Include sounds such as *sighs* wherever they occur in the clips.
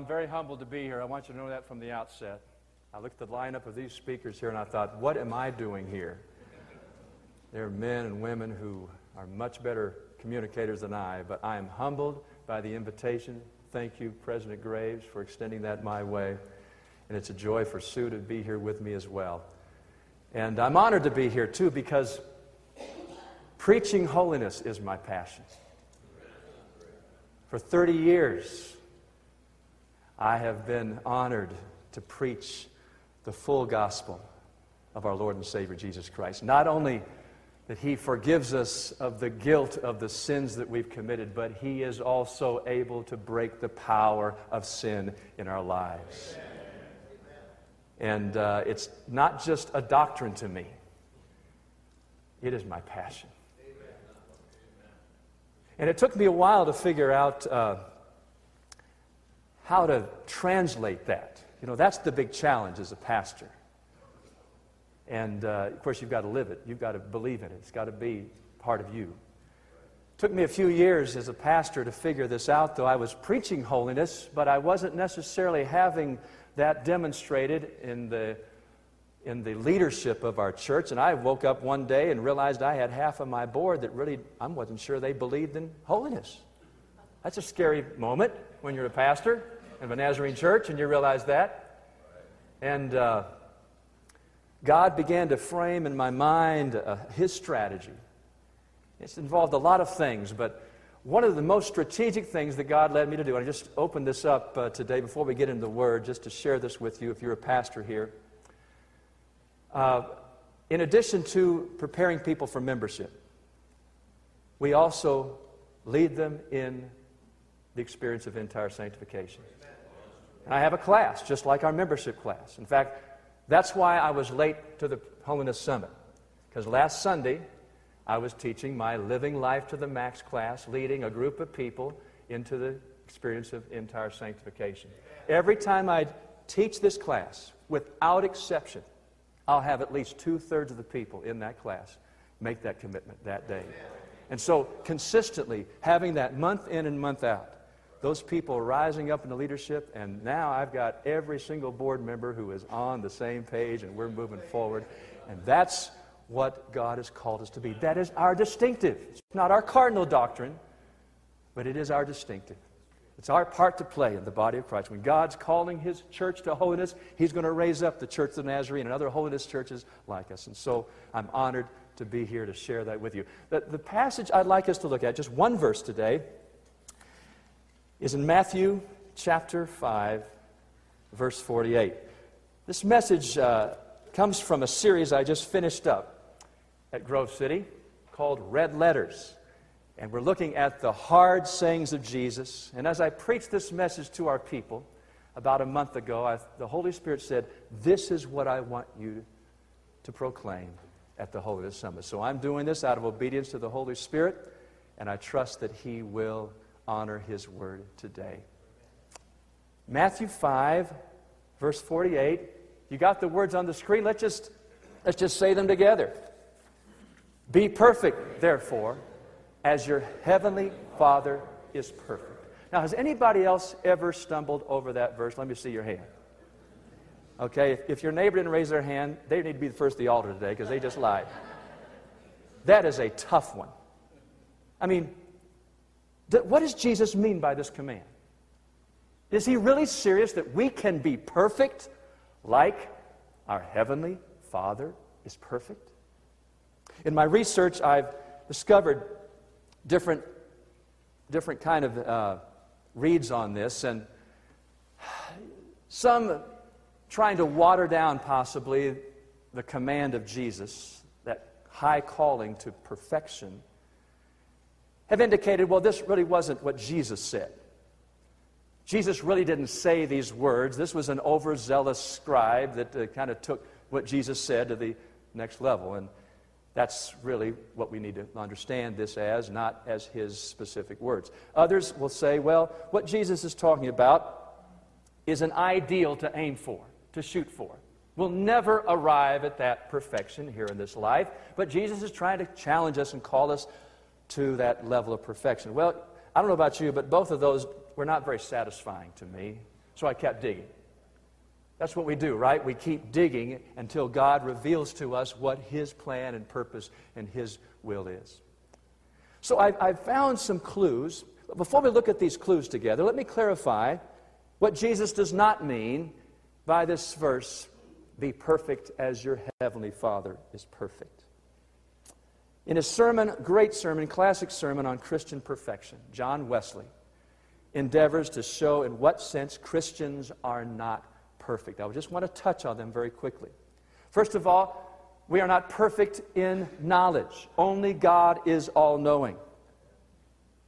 I'm very humbled to be here. I want you to know that from the outset. I looked at the lineup of these speakers here and I thought, what am I doing here? There are men and women who are much better communicators than I, but I am humbled by the invitation. Thank you, President Graves, for extending that my way. And it's a joy for Sue to be here with me as well. And I'm honored to be here too because preaching holiness is my passion. For 30 years, I have been honored to preach the full gospel of our Lord and Savior Jesus Christ. Not only that He forgives us of the guilt of the sins that we've committed, but He is also able to break the power of sin in our lives. And uh, it's not just a doctrine to me, it is my passion. And it took me a while to figure out uh, how to translate that. You know, that's the big challenge as a pastor. And uh, of course, you've got to live it, you've got to believe in it, it's got to be part of you. It took me a few years as a pastor to figure this out, though I was preaching holiness, but I wasn't necessarily having that demonstrated in the in the leadership of our church. And I woke up one day and realized I had half of my board that really, I wasn't sure they believed in holiness. That's a scary moment when you're a pastor of a Nazarene church and you realize that. And uh, God began to frame in my mind uh, his strategy. It's involved a lot of things, but one of the most strategic things that God led me to do, and I just opened this up uh, today before we get into the Word, just to share this with you if you're a pastor here. Uh, in addition to preparing people for membership, we also lead them in the experience of entire sanctification. And I have a class, just like our membership class. In fact, that's why I was late to the Holiness Summit. Because last Sunday, I was teaching my Living Life to the Max class, leading a group of people into the experience of entire sanctification. Every time I teach this class, without exception, I'll have at least two thirds of the people in that class make that commitment that day. And so, consistently, having that month in and month out, those people rising up into leadership, and now I've got every single board member who is on the same page, and we're moving forward. And that's what God has called us to be. That is our distinctive. It's not our cardinal doctrine, but it is our distinctive. It's our part to play in the body of Christ. When God's calling His church to holiness, He's going to raise up the Church of the Nazarene and other holiness churches like us. And so I'm honored to be here to share that with you. The, the passage I'd like us to look at, just one verse today, is in Matthew chapter 5, verse 48. This message uh, comes from a series I just finished up at Grove City called Red Letters. And we're looking at the hard sayings of Jesus. And as I preached this message to our people about a month ago, I, the Holy Spirit said, This is what I want you to proclaim at the Holiness Summit. So I'm doing this out of obedience to the Holy Spirit, and I trust that He will honor His word today. Matthew 5, verse 48. You got the words on the screen? Let's just, let's just say them together. Be perfect, therefore as your heavenly Father is perfect. Now, has anybody else ever stumbled over that verse? Let me see your hand. Okay, if, if your neighbor didn't raise their hand, they need to be the first at the altar today because they just lied. That is a tough one. I mean, what does Jesus mean by this command? Is he really serious that we can be perfect like our heavenly Father is perfect? In my research, I've discovered different, different kind of uh, reads on this, and some trying to water down possibly the command of Jesus, that high calling to perfection, have indicated, well, this really wasn't what Jesus said. Jesus really didn't say these words. This was an overzealous scribe that uh, kind of took what Jesus said to the next level. And that's really what we need to understand this as, not as his specific words. Others will say, well, what Jesus is talking about is an ideal to aim for, to shoot for. We'll never arrive at that perfection here in this life, but Jesus is trying to challenge us and call us to that level of perfection. Well, I don't know about you, but both of those were not very satisfying to me. So I kept digging. That's what we do, right? We keep digging until God reveals to us what His plan and purpose and His will is. So I've, I've found some clues. Before we look at these clues together, let me clarify what Jesus does not mean by this verse be perfect as your heavenly Father is perfect. In his sermon, great sermon, classic sermon on Christian perfection, John Wesley endeavors to show in what sense Christians are not perfect. I just want to touch on them very quickly. First of all, we are not perfect in knowledge. Only God is all knowing.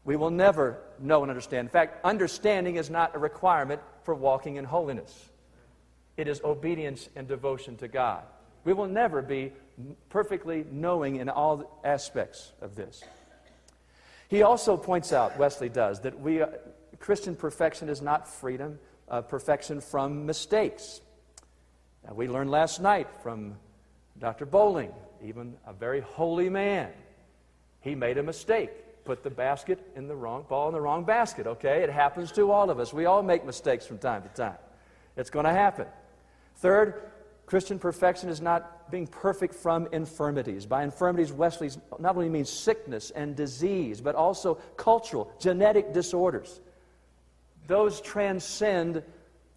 We will never know and understand. In fact, understanding is not a requirement for walking in holiness, it is obedience and devotion to God. We will never be perfectly knowing in all aspects of this. He also points out, Wesley does, that we, uh, Christian perfection is not freedom, uh, perfection from mistakes. Now, we learned last night from Dr. Bowling, even a very holy man, he made a mistake. Put the basket in the wrong ball in the wrong basket, okay? It happens to all of us. We all make mistakes from time to time. It's going to happen. Third, Christian perfection is not being perfect from infirmities. By infirmities, Wesley not only means sickness and disease, but also cultural, genetic disorders. Those transcend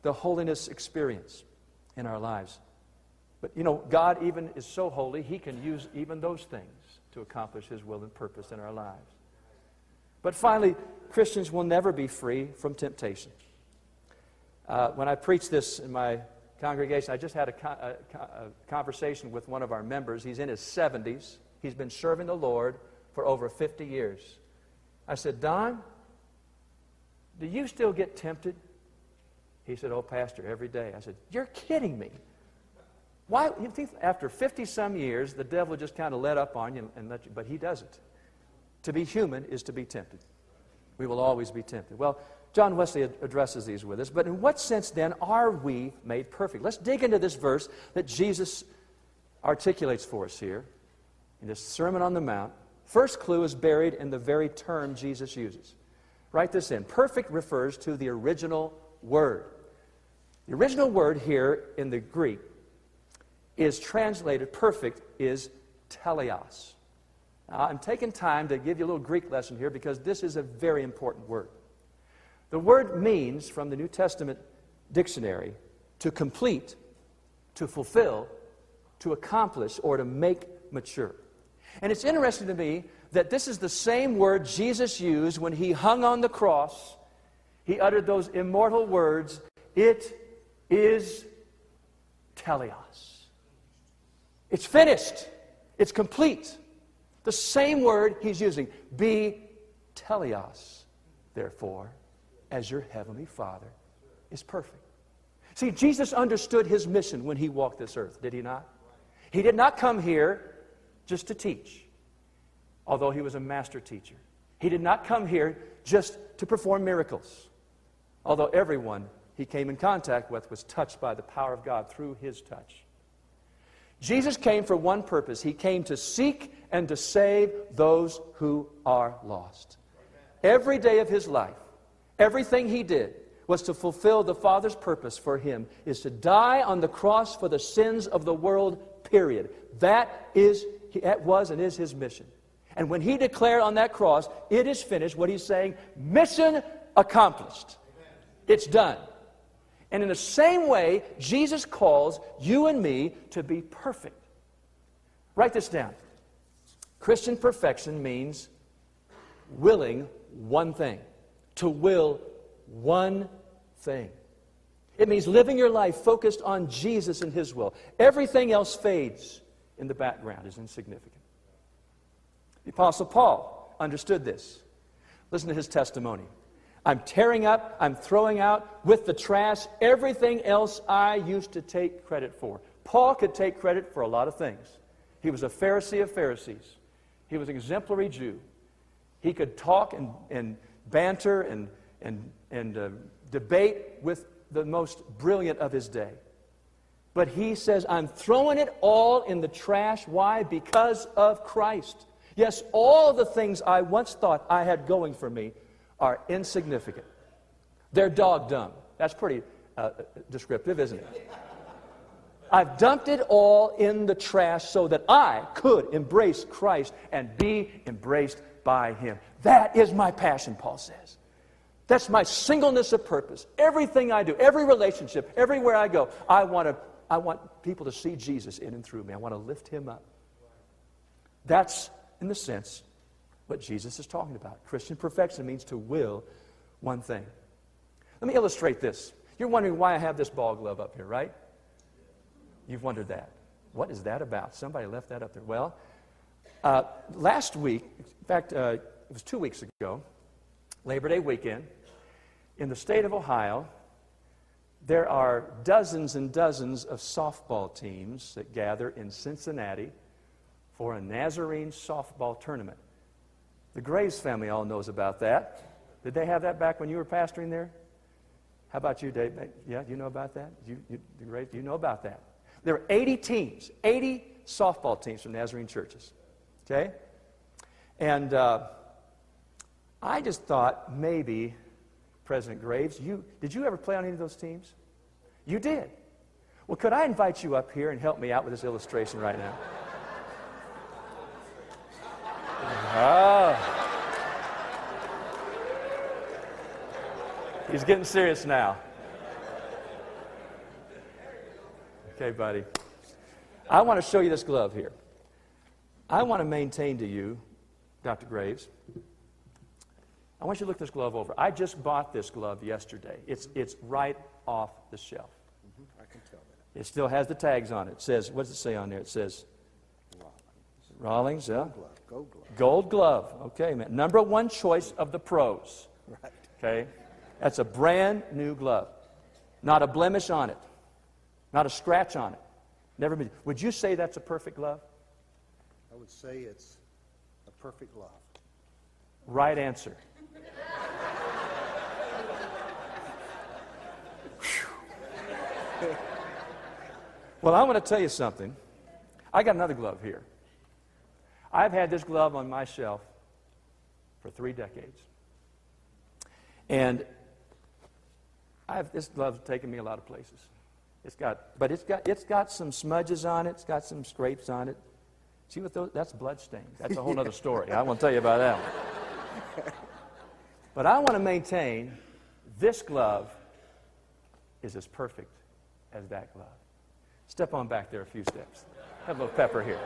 the holiness experience in our lives. But you know, God even is so holy, He can use even those things to accomplish His will and purpose in our lives. But finally, Christians will never be free from temptation. Uh, when I preached this in my congregation, I just had a, a, a conversation with one of our members. He's in his 70s, he's been serving the Lord for over 50 years. I said, Don, do you still get tempted? He said, Oh, Pastor, every day. I said, You're kidding me. Why? You think after 50 some years, the devil just kind of let up on you and let you, but he doesn't. To be human is to be tempted. We will always be tempted. Well, John Wesley addresses these with us, but in what sense then are we made perfect? Let's dig into this verse that Jesus articulates for us here in this Sermon on the Mount. First clue is buried in the very term Jesus uses. Write this in. Perfect refers to the original word. The original word here in the Greek is translated perfect is teleos. Now, I'm taking time to give you a little Greek lesson here because this is a very important word. The word means, from the New Testament dictionary, to complete, to fulfill, to accomplish, or to make mature. And it's interesting to me that this is the same word Jesus used when he hung on the cross. He uttered those immortal words, It is teleos. It's finished. It's complete. The same word he's using. Be teleos, therefore, as your heavenly Father is perfect. See, Jesus understood his mission when he walked this earth, did he not? He did not come here just to teach, although he was a master teacher. He did not come here just to perform miracles, although everyone he came in contact with was touched by the power of God through his touch. Jesus came for one purpose. He came to seek and to save those who are lost. Every day of his life, everything he did was to fulfill the Father's purpose for him, is to die on the cross for the sins of the world, period. That is, that was and is his mission. And when he declared on that cross, it is finished, what he's saying, mission accomplished. It's done. And in the same way, Jesus calls you and me to be perfect. Write this down. Christian perfection means willing one thing, to will one thing. It means living your life focused on Jesus and His will. Everything else fades in the background, is insignificant. The Apostle Paul understood this. Listen to his testimony. I'm tearing up, I'm throwing out with the trash everything else I used to take credit for. Paul could take credit for a lot of things. He was a Pharisee of Pharisees, he was an exemplary Jew. He could talk and, and banter and, and, and uh, debate with the most brilliant of his day. But he says, I'm throwing it all in the trash. Why? Because of Christ. Yes, all the things I once thought I had going for me are insignificant. They're dog dumb. That's pretty uh, descriptive, isn't it? I've dumped it all in the trash so that I could embrace Christ and be embraced by Him. That is my passion, Paul says. That's my singleness of purpose. Everything I do, every relationship, everywhere I go, I want, to, I want people to see Jesus in and through me. I want to lift Him up. That's, in the sense, what Jesus is talking about. Christian perfection means to will one thing. Let me illustrate this. You're wondering why I have this ball glove up here, right? You've wondered that. What is that about? Somebody left that up there. Well, uh, last week, in fact, uh, it was two weeks ago, Labor Day weekend, in the state of Ohio, there are dozens and dozens of softball teams that gather in Cincinnati for a Nazarene softball tournament. The Graves family all knows about that. Did they have that back when you were pastoring there? How about you, Dave? Yeah, you know about that? You, you, the Graves, you know about that? There are 80 teams, 80 softball teams from Nazarene churches. Okay? And uh, I just thought maybe, President Graves, you, did you ever play on any of those teams? You did. Well, could I invite you up here and help me out with this illustration right now? Oh. He's getting serious now. Okay, buddy. I want to show you this glove here. I want to maintain to you, Dr. Graves, I want you to look this glove over. I just bought this glove yesterday. It's, it's right off the shelf. Mm-hmm. I can tell that. It still has the tags on it. It says, what does it say on there? It says Rawlings, Rawlings yeah. Gold glove. Gold glove. Gold glove. Okay, man. Number one choice of the pros. Right. Okay? That's a brand new glove. Not a blemish on it. Not a scratch on it. Never been. Would you say that's a perfect glove? I would say it's a perfect glove. Right answer. Well, I want to tell you something. I got another glove here. I've had this glove on my shelf for three decades. And I've, this glove's taken me a lot of places. It's got, but it's got, it's got some smudges on it. It's got some scrapes on it. See what those? That's blood stains. That's a whole other *laughs* story. I won't tell you about that one. But I want to maintain this glove is as perfect as that glove. Step on back there a few steps. Have a little pepper here.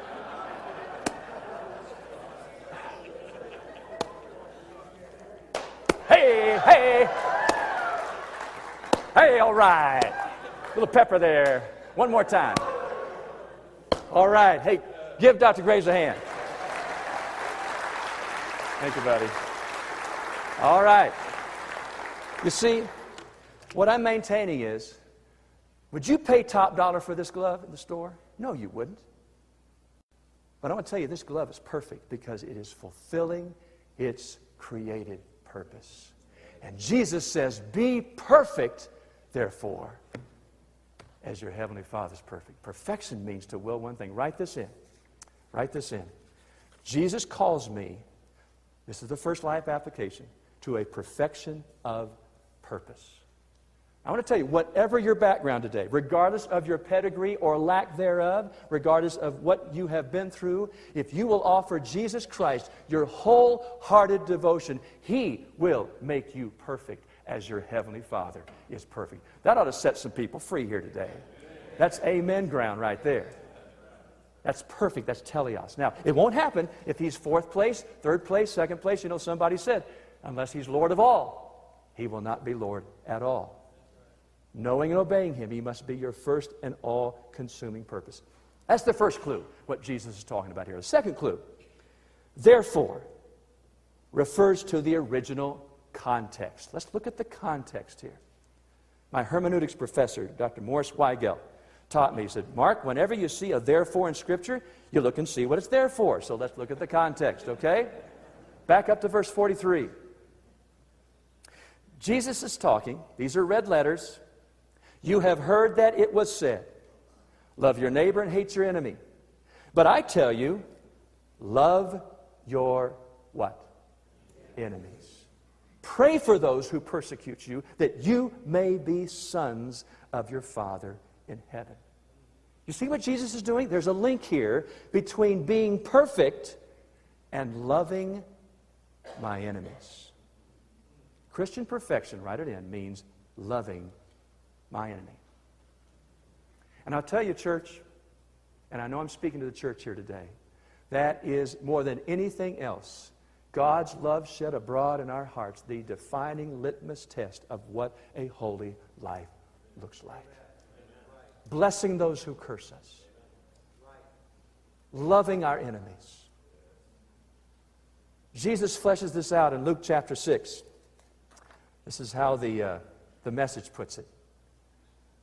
Hey, hey. Hey, all right. A little pepper there. One more time. All right. Hey, give Dr. Graves a hand. Thank you, buddy. All right. You see, what I'm maintaining is would you pay top dollar for this glove in the store? No, you wouldn't. But I want to tell you, this glove is perfect because it is fulfilling its created purpose. And Jesus says, Be perfect, therefore, as your heavenly Father is perfect. Perfection means to will one thing. Write this in. Write this in. Jesus calls me, this is the first life application, to a perfection of purpose. I want to tell you, whatever your background today, regardless of your pedigree or lack thereof, regardless of what you have been through, if you will offer Jesus Christ your wholehearted devotion, He will make you perfect as your Heavenly Father is perfect. That ought to set some people free here today. That's amen ground right there. That's perfect. That's teleos. Now, it won't happen if He's fourth place, third place, second place. You know, somebody said, unless He's Lord of all, He will not be Lord at all. Knowing and obeying Him, He must be your first and all consuming purpose. That's the first clue, what Jesus is talking about here. The second clue, therefore, refers to the original context. Let's look at the context here. My hermeneutics professor, Dr. Morris Weigelt, taught me. He said, Mark, whenever you see a therefore in Scripture, you look and see what it's there for. So let's look at the context, okay? Back up to verse 43. Jesus is talking. These are red letters. You have heard that it was said, Love your neighbor and hate your enemy. But I tell you, love your what? Enemies. Pray for those who persecute you, that you may be sons of your Father in heaven. You see what Jesus is doing? There's a link here between being perfect and loving my enemies. Christian perfection, write it in, means loving my enemy. And I'll tell you, church, and I know I'm speaking to the church here today, that is more than anything else God's love shed abroad in our hearts, the defining litmus test of what a holy life looks like. Blessing those who curse us, loving our enemies. Jesus fleshes this out in Luke chapter 6. This is how the, uh, the message puts it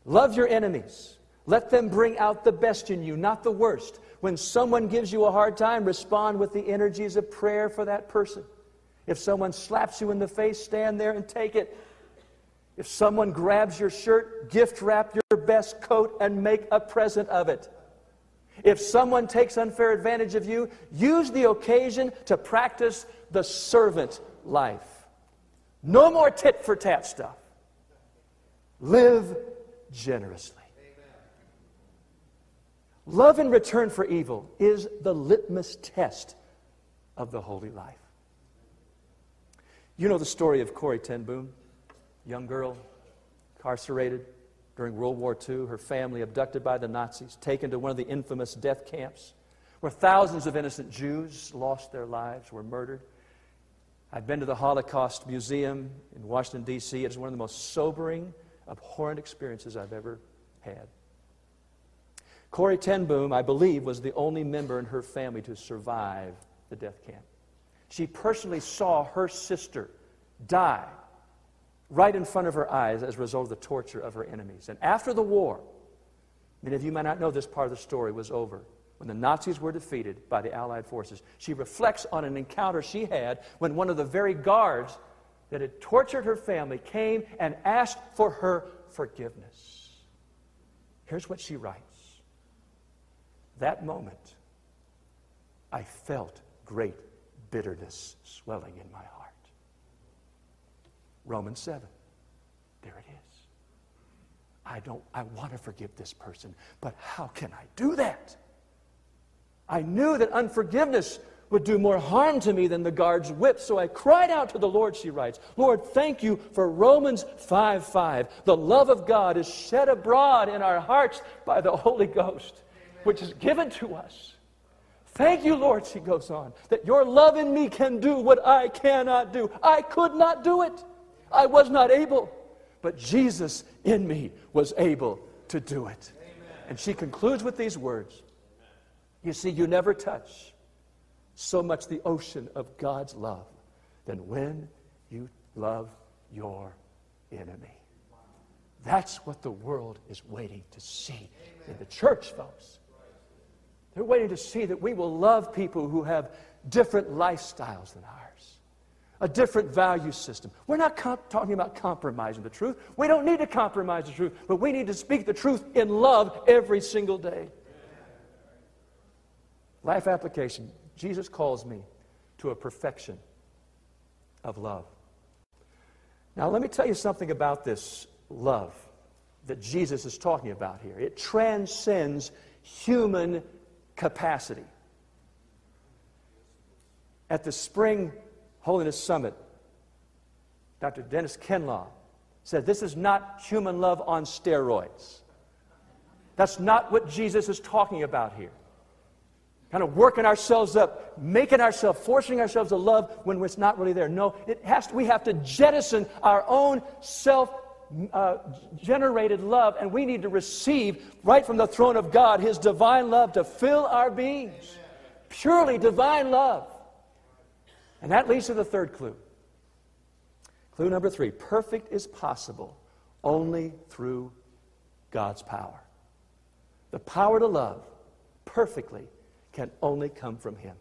Love your enemies. Let them bring out the best in you, not the worst. When someone gives you a hard time, respond with the energies of prayer for that person. If someone slaps you in the face, stand there and take it. If someone grabs your shirt, gift wrap your best coat and make a present of it. If someone takes unfair advantage of you, use the occasion to practice the servant life. No more tit for tat stuff. Live generously. Love in return for evil is the litmus test of the holy life. You know the story of Corrie Ten Boom, young girl, incarcerated during World War II, her family abducted by the Nazis, taken to one of the infamous death camps where thousands of innocent Jews lost their lives, were murdered. I've been to the Holocaust Museum in Washington, D.C. It is one of the most sobering, abhorrent experiences I've ever had. Corrie Ten Boom, I believe, was the only member in her family to survive the death camp. She personally saw her sister die right in front of her eyes as a result of the torture of her enemies. And after the war, many of you might not know this part of the story was over. When the Nazis were defeated by the Allied forces, she reflects on an encounter she had when one of the very guards that had tortured her family came and asked for her forgiveness. Here's what she writes that moment, I felt great bitterness swelling in my heart. Romans 7. There it is. I don't I want to forgive this person, but how can I do that? I knew that unforgiveness would do more harm to me than the guard's whip, so I cried out to the Lord, she writes, Lord, thank you for Romans 5 5. The love of God is shed abroad in our hearts by the Holy Ghost which is given to us. Thank you, Lord, she goes on, that your love in me can do what I cannot do. I could not do it. I was not able. But Jesus in me was able to do it. Amen. And she concludes with these words You see, you never touch so much the ocean of God's love than when you love your enemy. That's what the world is waiting to see in the church, folks. They're waiting to see that we will love people who have different lifestyles than ours, a different value system. We're not comp- talking about compromising the truth. We don't need to compromise the truth, but we need to speak the truth in love every single day. Life application Jesus calls me to a perfection of love. Now, let me tell you something about this love that Jesus is talking about here. It transcends human capacity. At the Spring Holiness Summit, Dr. Dennis Kinlaw said this is not human love on steroids. That's not what Jesus is talking about here. Kind of working ourselves up, making ourselves, forcing ourselves to love when it's not really there. No, it has to, we have to jettison our own self uh, generated love, and we need to receive right from the throne of God His divine love to fill our beings. Purely divine love. And that leads to the third clue. Clue number three perfect is possible only through God's power. The power to love perfectly can only come from Him.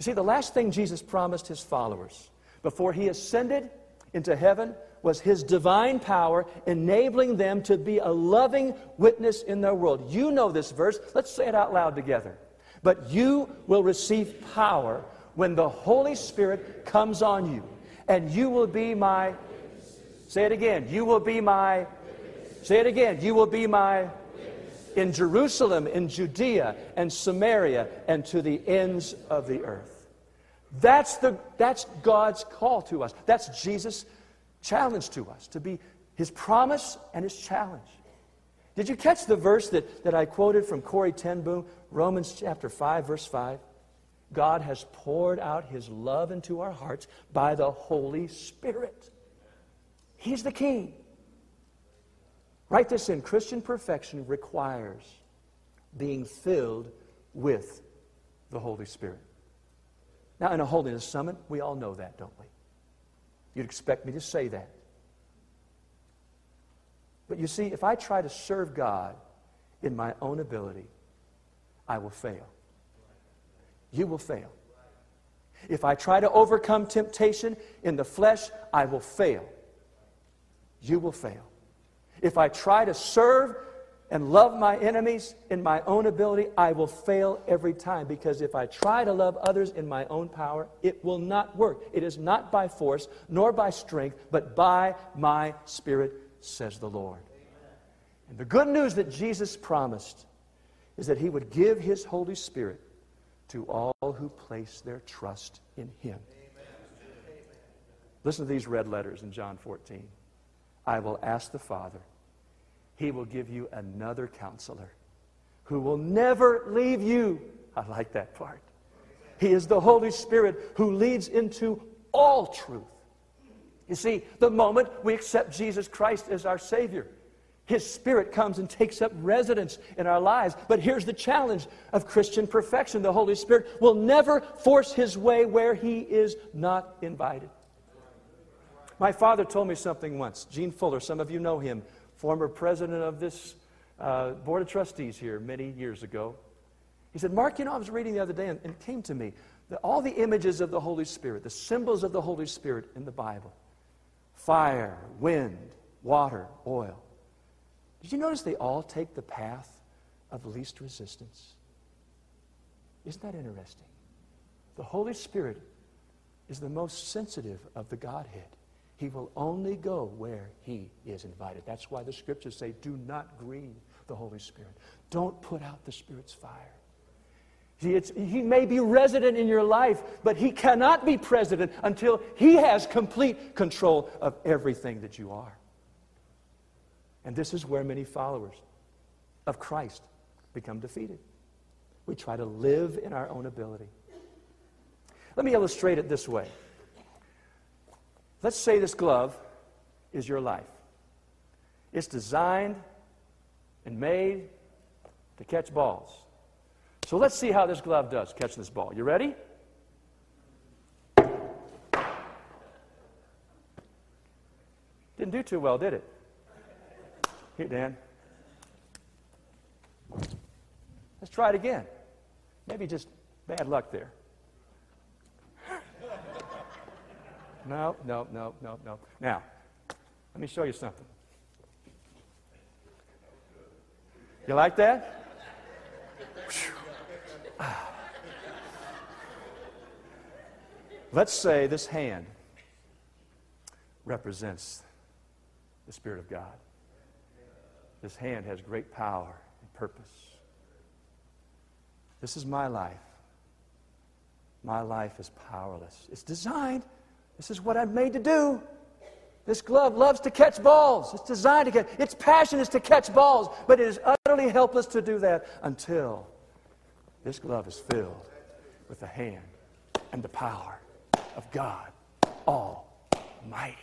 You see, the last thing Jesus promised His followers before He ascended into heaven was his divine power enabling them to be a loving witness in their world. You know this verse. Let's say it out loud together. But you will receive power when the Holy Spirit comes on you, and you will be my. Say it again. You will be my. Say it again. You will be my. In Jerusalem, in Judea, and Samaria, and to the ends of the earth. That's, the, that's God's call to us. That's Jesus' challenge to us, to be his promise and his challenge. Did you catch the verse that, that I quoted from Corrie ten Boom, Romans chapter 5, verse 5? God has poured out his love into our hearts by the Holy Spirit. He's the key. Write this in Christian perfection requires being filled with the Holy Spirit. Now, in a holiness summit, we all know that, don't we? You'd expect me to say that. But you see, if I try to serve God in my own ability, I will fail. You will fail. If I try to overcome temptation in the flesh, I will fail. You will fail. If I try to serve and love my enemies in my own ability, I will fail every time because if I try to love others in my own power, it will not work. It is not by force nor by strength, but by my Spirit, says the Lord. And the good news that Jesus promised is that He would give His Holy Spirit to all who place their trust in Him. Listen to these red letters in John 14. I will ask the Father, He will give you another counselor who will never leave you. I like that part. He is the Holy Spirit who leads into all truth. You see, the moment we accept Jesus Christ as our Savior, his Spirit comes and takes up residence in our lives. But here's the challenge of Christian perfection the Holy Spirit will never force His way where He is not invited. My father told me something once. Gene Fuller, some of you know him, former president of this uh, Board of Trustees here many years ago. He said, Mark, you know, I was reading the other day and, and it came to me that all the images of the Holy Spirit, the symbols of the Holy Spirit in the Bible fire, wind, water, oil did you notice they all take the path of least resistance? Isn't that interesting? The Holy Spirit is the most sensitive of the Godhead. He will only go where he is invited. That's why the scriptures say, do not grieve the Holy Spirit. Don't put out the Spirit's fire. See, he may be resident in your life, but he cannot be president until he has complete control of everything that you are. And this is where many followers of Christ become defeated. We try to live in our own ability. Let me illustrate it this way. Let's say this glove is your life. It's designed and made to catch balls. So let's see how this glove does catching this ball. You ready? Didn't do too well, did it? Here, Dan. Let's try it again. Maybe just bad luck there. No, no, no, no, no. Now, let me show you something. You like that? *sighs* Let's say this hand represents the Spirit of God. This hand has great power and purpose. This is my life. My life is powerless. It's designed. This is what I'm made to do. This glove loves to catch balls. It's designed to catch. Its passion is to catch balls, but it is utterly helpless to do that until this glove is filled with the hand and the power of God Almighty.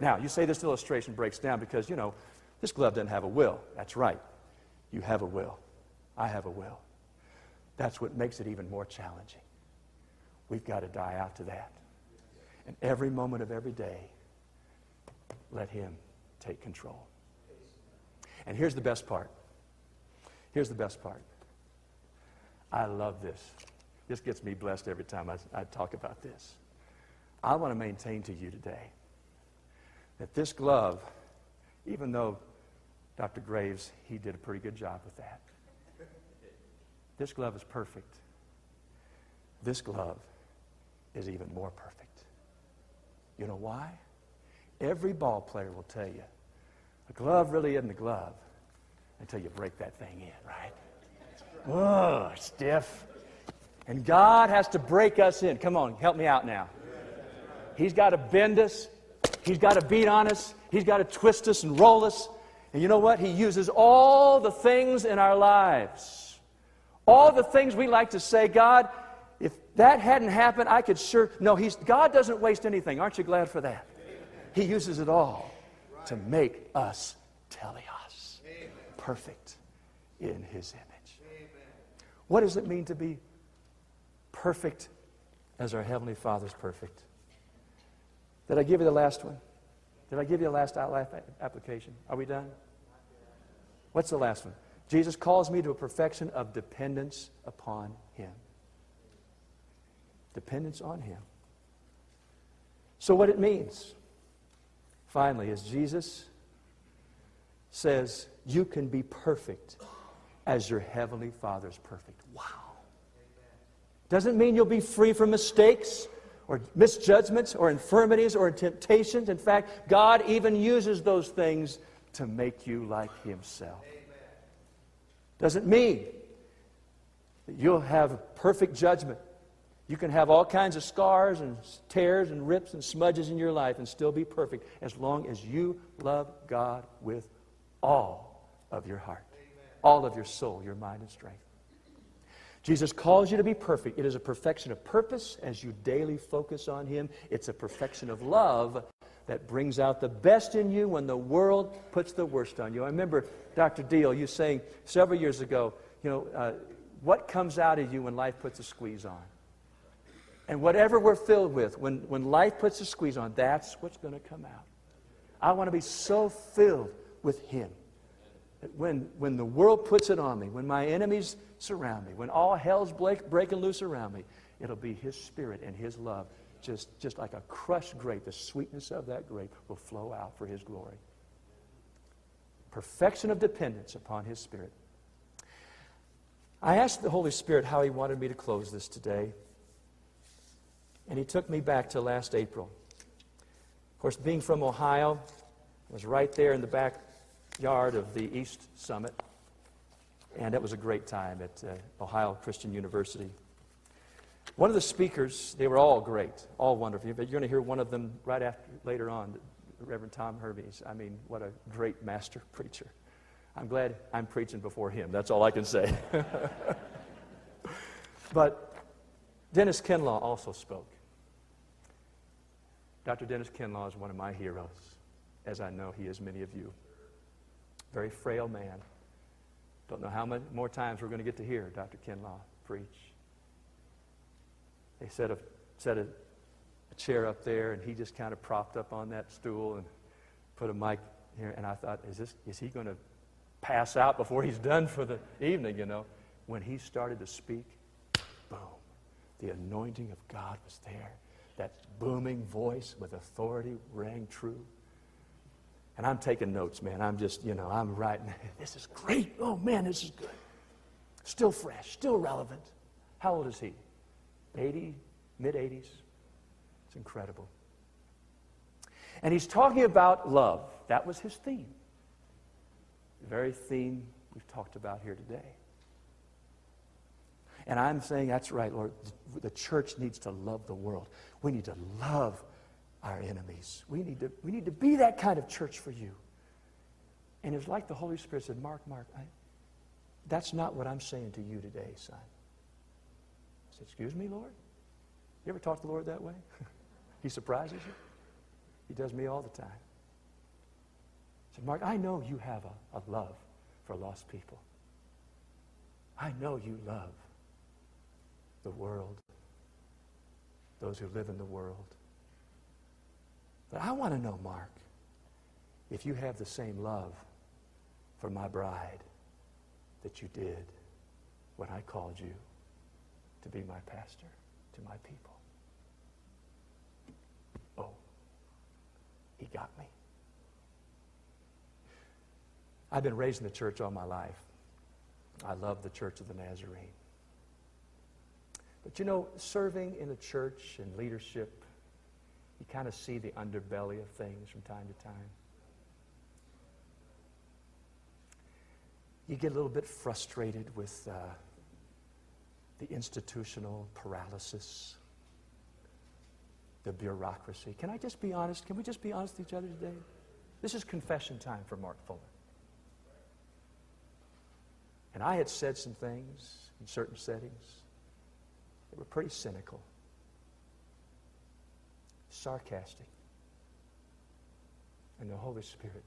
Now, you say this illustration breaks down because, you know, this glove doesn't have a will. That's right. You have a will. I have a will. That's what makes it even more challenging. We've got to die out to that. And every moment of every day, let Him take control. And here's the best part. Here's the best part. I love this. This gets me blessed every time I, I talk about this. I want to maintain to you today that this glove, even though Dr. Graves, he did a pretty good job with that. This glove is perfect. This glove is even more perfect. You know why? Every ball player will tell you a glove really isn't a glove until you break that thing in, right? Oh, stiff. And God has to break us in. Come on, help me out now. He's got to bend us, He's got to beat on us, He's got to twist us and roll us. And you know what? He uses all the things in our lives. All the things we like to say, God, that hadn't happened, I could sure. No, he's, God doesn't waste anything. Aren't you glad for that? He uses it all to make us teleos, perfect in His image. What does it mean to be perfect as our Heavenly Father's perfect? Did I give you the last one? Did I give you the last life application? Are we done? What's the last one? Jesus calls me to a perfection of dependence upon Him. Dependence on Him. So, what it means, finally, is Jesus says, You can be perfect as your Heavenly Father's perfect. Wow. Doesn't mean you'll be free from mistakes or misjudgments or infirmities or temptations. In fact, God even uses those things to make you like Himself. Doesn't mean that you'll have perfect judgment. You can have all kinds of scars and tears and rips and smudges in your life and still be perfect as long as you love God with all of your heart, all of your soul, your mind, and strength. Jesus calls you to be perfect. It is a perfection of purpose as you daily focus on Him. It's a perfection of love that brings out the best in you when the world puts the worst on you. I remember, Dr. Deal, you saying several years ago, you know, uh, what comes out of you when life puts a squeeze on? And whatever we're filled with, when, when life puts a squeeze on, that's what's going to come out. I want to be so filled with Him that when, when the world puts it on me, when my enemies surround me, when all hell's break, breaking loose around me, it'll be His Spirit and His love. Just, just like a crushed grape, the sweetness of that grape will flow out for His glory. Perfection of dependence upon His Spirit. I asked the Holy Spirit how He wanted me to close this today. And He took me back to last April. Of course, being from Ohio, I was right there in the backyard of the East Summit. And it was a great time at uh, Ohio Christian University. One of the speakers, they were all great, all wonderful. But you're going to hear one of them right after, later on, Reverend Tom Hermiz. I mean, what a great master *laughs* preacher. I'm glad I'm preaching before him. That's all I can say. *laughs* but Dennis Kinlaw also spoke. Dr. Dennis Kinlaw is one of my heroes, as I know he is many of you. Very frail man. Don't know how many more times we're going to get to hear Dr. Kinlaw preach. They set a, set a, a chair up there, and he just kind of propped up on that stool and put a mic here. And I thought, is, this, is he going to pass out before he's done for the evening, you know? When he started to speak, boom, the anointing of God was there. That booming voice with authority rang true. And I'm taking notes, man. I'm just, you know, I'm writing. This is great. Oh, man, this is good. Still fresh, still relevant. How old is he? 80, mid 80s. It's incredible. And he's talking about love. That was his theme. The very theme we've talked about here today. And I'm saying, that's right, Lord. The church needs to love the world. We need to love our enemies. We need to, we need to be that kind of church for you. And it was like the Holy Spirit said, Mark, Mark, I, that's not what I'm saying to you today, son. I said, Excuse me, Lord? You ever talk to the Lord that way? *laughs* he surprises you? He does me all the time. I said, Mark, I know you have a, a love for lost people. I know you love the world, those who live in the world. But I want to know, Mark, if you have the same love for my bride that you did when I called you to be my pastor to my people. Oh, he got me. I've been raised in the church all my life. I love the Church of the Nazarene. But you know, serving in a church and leadership You kind of see the underbelly of things from time to time. You get a little bit frustrated with uh, the institutional paralysis, the bureaucracy. Can I just be honest? Can we just be honest with each other today? This is confession time for Mark Fuller. And I had said some things in certain settings were pretty cynical, sarcastic. And the Holy Spirit,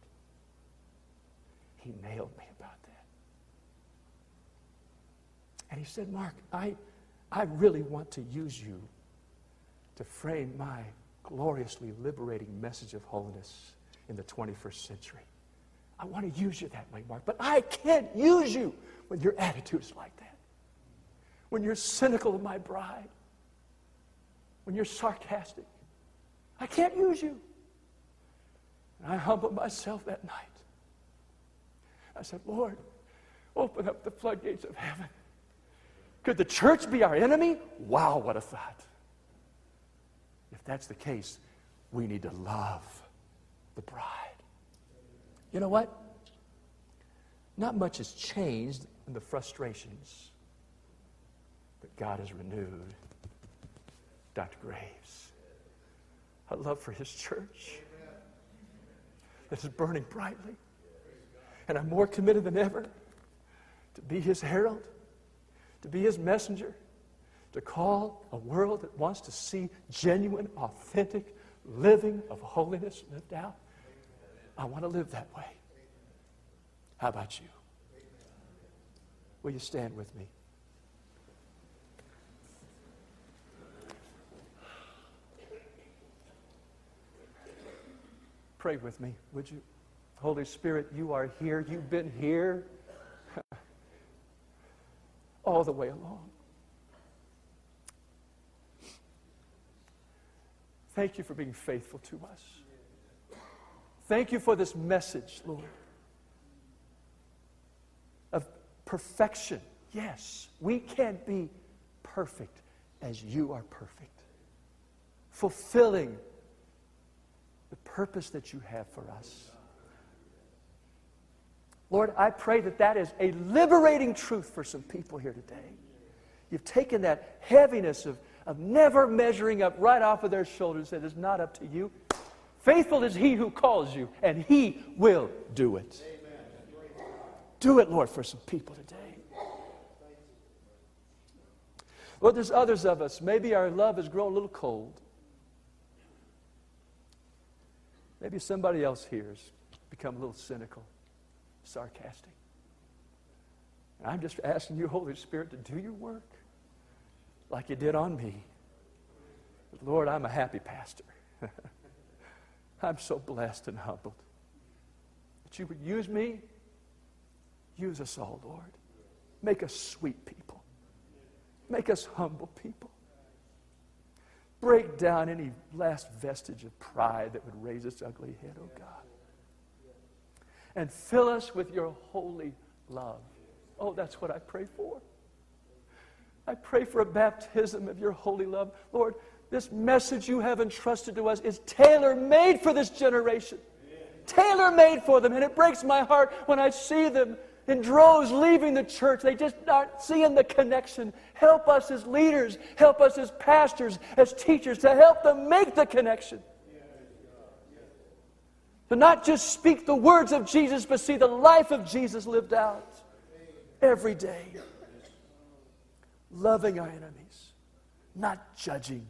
He nailed me about that. And He said, Mark, I, I really want to use you to frame my gloriously liberating message of holiness in the 21st century. I want to use you that way, Mark, but I can't use you when your attitude is like that. When you're cynical of my bride. When you're sarcastic. I can't use you. And I humbled myself that night. I said, Lord, open up the floodgates of heaven. Could the church be our enemy? Wow, what a thought. If that's the case, we need to love the bride. You know what? Not much has changed in the frustrations, but God has renewed Dr. Graves. A love for his church that is burning brightly. And I'm more committed than ever to be his herald, to be his messenger, to call a world that wants to see genuine, authentic living of holiness lived out. I want to live that way. How about you? Will you stand with me? Pray with me, would you? Holy Spirit, you are here. You've been here *laughs* all the way along. Thank you for being faithful to us. Thank you for this message, Lord, of perfection. Yes, we can't be perfect as you are perfect, fulfilling the purpose that you have for us. Lord, I pray that that is a liberating truth for some people here today. You've taken that heaviness of, of never measuring up right off of their shoulders that is not up to you. Faithful is he who calls you, and he will do it. Do it, Lord, for some people today. Lord, there's others of us. Maybe our love has grown a little cold. Maybe somebody else here has become a little cynical, sarcastic. And I'm just asking you, Holy Spirit, to do your work like you did on me. But Lord, I'm a happy pastor. *laughs* I'm so blessed and humbled that you would use me. Use us all, Lord. Make us sweet people. Make us humble people. Break down any last vestige of pride that would raise its ugly head, oh God. And fill us with your holy love. Oh, that's what I pray for. I pray for a baptism of your holy love. Lord, this message you have entrusted to us is tailor made for this generation. Tailor made for them. And it breaks my heart when I see them in droves leaving the church. They just aren't seeing the connection. Help us as leaders, help us as pastors, as teachers to help them make the connection. To not just speak the words of Jesus, but see the life of Jesus lived out every day. Loving our enemies, not judging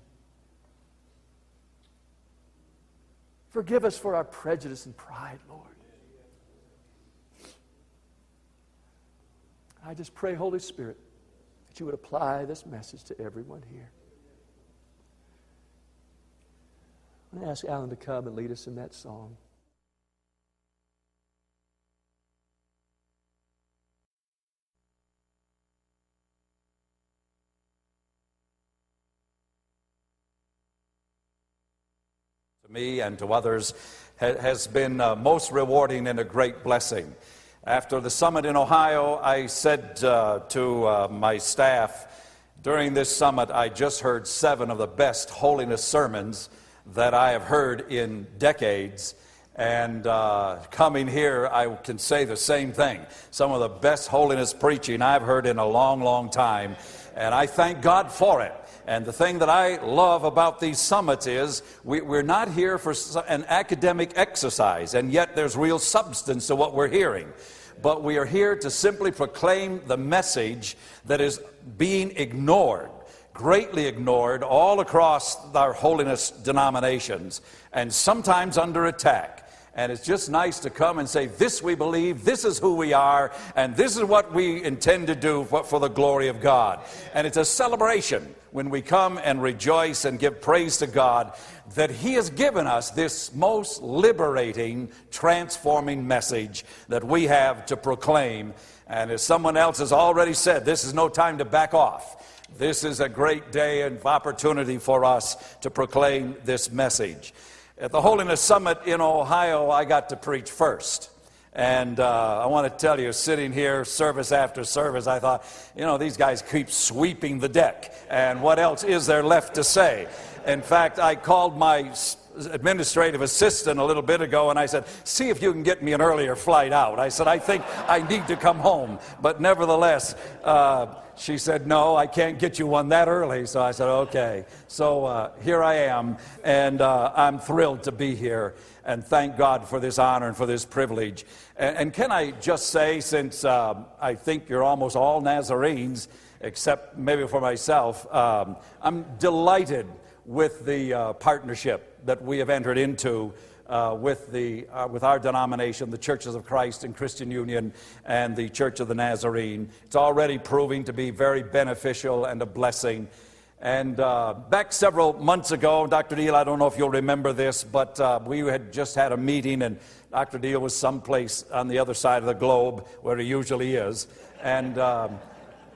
Forgive us for our prejudice and pride, Lord. I just pray, Holy Spirit, that you would apply this message to everyone here. I'm going to ask Alan to come and lead us in that song. To me and to others has been uh, most rewarding and a great blessing. After the summit in Ohio, I said uh, to uh, my staff, during this summit, I just heard seven of the best holiness sermons that I have heard in decades. And uh, coming here, I can say the same thing. Some of the best holiness preaching I've heard in a long, long time. And I thank God for it. And the thing that I love about these summits is we, are not here for an academic exercise, and yet there's real substance to what we're hearing. But we are here to simply proclaim the message that is being ignored, greatly ignored, all across our holiness denominations, and sometimes under attack. And it's just nice to come and say, This we believe, this is who we are, and this is what we intend to do for, the glory of God. And it's a celebration when we come and rejoice and give praise to God that He has given us this most liberating, transforming message that we have to proclaim. And as someone else has already said, this is no time to back off. This is a great day and opportunity for us to proclaim this message. At the Holiness Summit in Ohio, I got to preach first. And uh, I want to tell you, sitting here service after service, I thought, you know, these guys keep sweeping the deck. And what else is there left to say? In fact, I called my administrative assistant a little bit ago and I said, See if you can get me an earlier flight out. I said, I think I need to come home. But nevertheless, uh, she said, No, I can't get you one that early. So I said, Okay. So uh, here I am, and uh, I'm thrilled to be here. And thank God for this honor and for this privilege. And, and can I just say, since um, I think you're almost all Nazarenes, except maybe for myself, um, I'm delighted with the uh, partnership that we have entered into uh, with, the, uh, with our denomination, the Churches of Christ and Christian Union, and the Church of the Nazarene. It's already proving to be very beneficial and a blessing. And uh, back several months ago, Dr. Deal, I don't know if you'll remember this, but uh, we had just had a meeting, and Dr. Deal was someplace on the other side of the globe where he usually is. And um,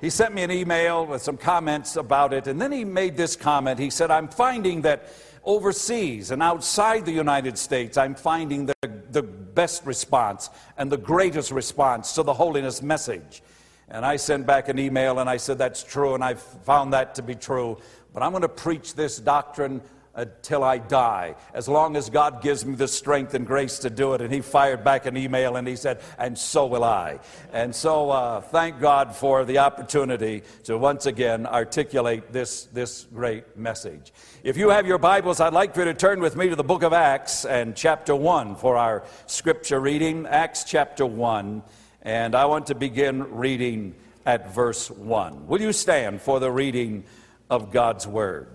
he sent me an email with some comments about it, and then he made this comment. He said, I'm finding that overseas and outside the United States, I'm finding the, the best response and the greatest response to the holiness message. And I sent back an email and I said, That's true, and I found that to be true. But I'm going to preach this doctrine until I die, as long as God gives me the strength and grace to do it. And he fired back an email and he said, And so will I. And so uh, thank God for the opportunity to once again articulate this, this great message. If you have your Bibles, I'd like for you to turn with me to the book of Acts and chapter 1 for our scripture reading. Acts chapter 1. And I want to begin reading at verse 1. Will you stand for the reading of God's Word?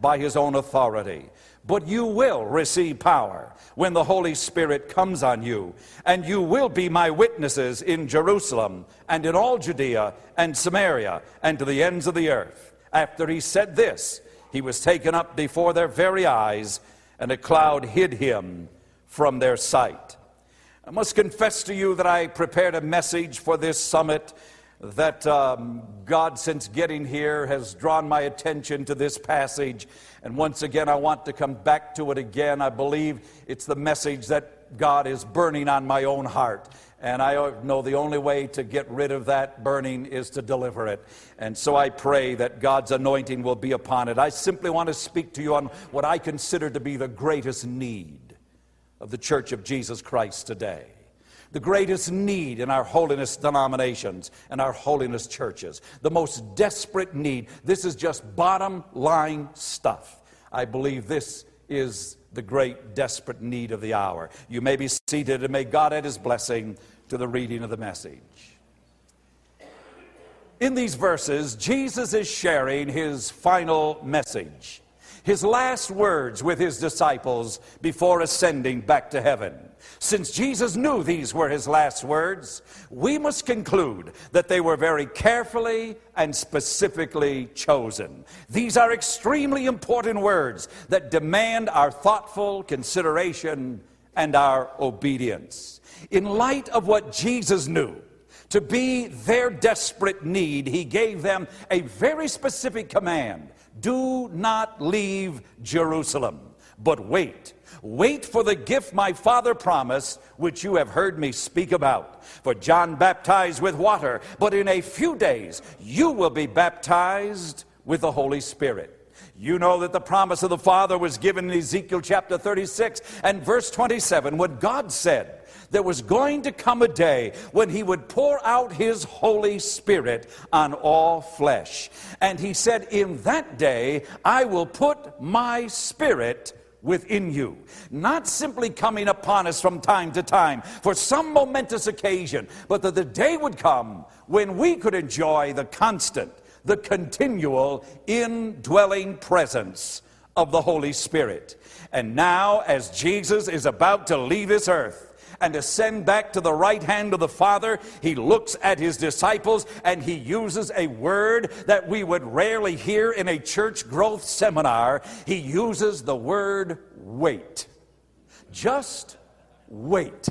by his own authority. But you will receive power when the Holy Spirit comes on you, and you will be my witnesses in Jerusalem and in all Judea and Samaria and to the ends of the earth. After he said this, he was taken up before their very eyes, and a cloud hid him from their sight. I must confess to you that I prepared a message for this summit that um, God, since getting here, has drawn my attention to this passage. And once again, I want to come back to it again. I believe it's the message that God is burning on my own heart. And I know the only way to get rid of that burning is to deliver it. And so I pray that God's anointing will be upon it. I simply want to speak to you on what I consider to be the greatest need of the Church of Jesus Christ today the greatest need in our holiness denominations and our holiness churches, the most desperate need. This is just bottom line stuff. I believe this is the great desperate need of the hour. You may be seated and may God add his blessing to the reading of the message. In these verses, Jesus is sharing his final message, his last words with his disciples before ascending back to heaven. Since Jesus knew these were his last words, we must conclude that they were very carefully and specifically chosen. These are extremely important words that demand our thoughtful consideration and our obedience. In light of what Jesus knew, to be their desperate need, he gave them a very specific command do not leave Jerusalem, but wait. Wait for the gift my Father promised, which you have heard me speak about. For John baptized with water, but in a few days you will be baptized with the Holy Spirit. You know that the promise of the Father was given in Ezekiel chapter 36 and verse 27 when God said, there was going to come a day when he would pour out his Holy Spirit on all flesh. And he said, In that day, I will put my spirit within you. Not simply coming upon us from time to time for some momentous occasion, but that the day would come when we could enjoy the constant, the continual, indwelling presence of the Holy Spirit. And now, as Jesus is about to leave this earth, and ascend back to the right hand of the Father, he looks at his disciples and he uses a word that we would rarely hear in a church growth seminar. He uses the word wait. Just wait.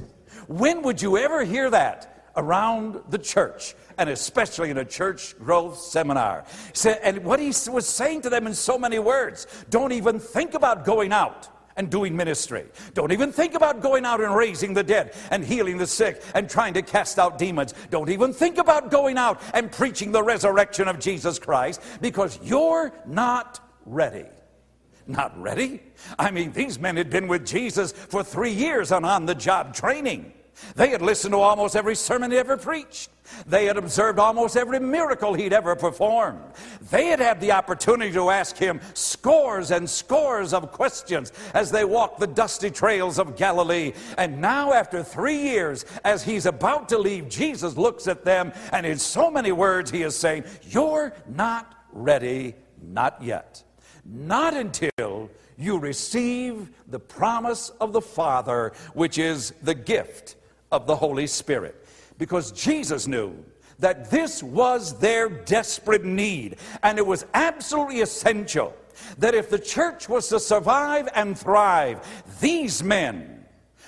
When would you ever hear that around the church? and especially in a church growth seminar. And what he was saying to them in so many words don't even think about going out and doing ministry. Don't even think about going out and raising the dead and healing the sick and trying to cast out demons. Don't even think about going out and preaching the resurrection of Jesus Christ because you're not ready. Not ready? I mean, these men had been with Jesus for three years on on the job training. They had listened to almost every sermon he ever preached. They had observed almost every miracle he'd ever performed. They had had the opportunity to ask him scores and scores of questions as they walked the dusty trails of Galilee. And now, after three years, as he's about to leave, Jesus looks at them and in so many words, he is saying, You're not ready, not yet. Not until you receive the promise of the Father, which is the gift of the Holy Spirit. Because Jesus knew that this was their desperate need, and it was absolutely essential that if the church was to survive and thrive, these men,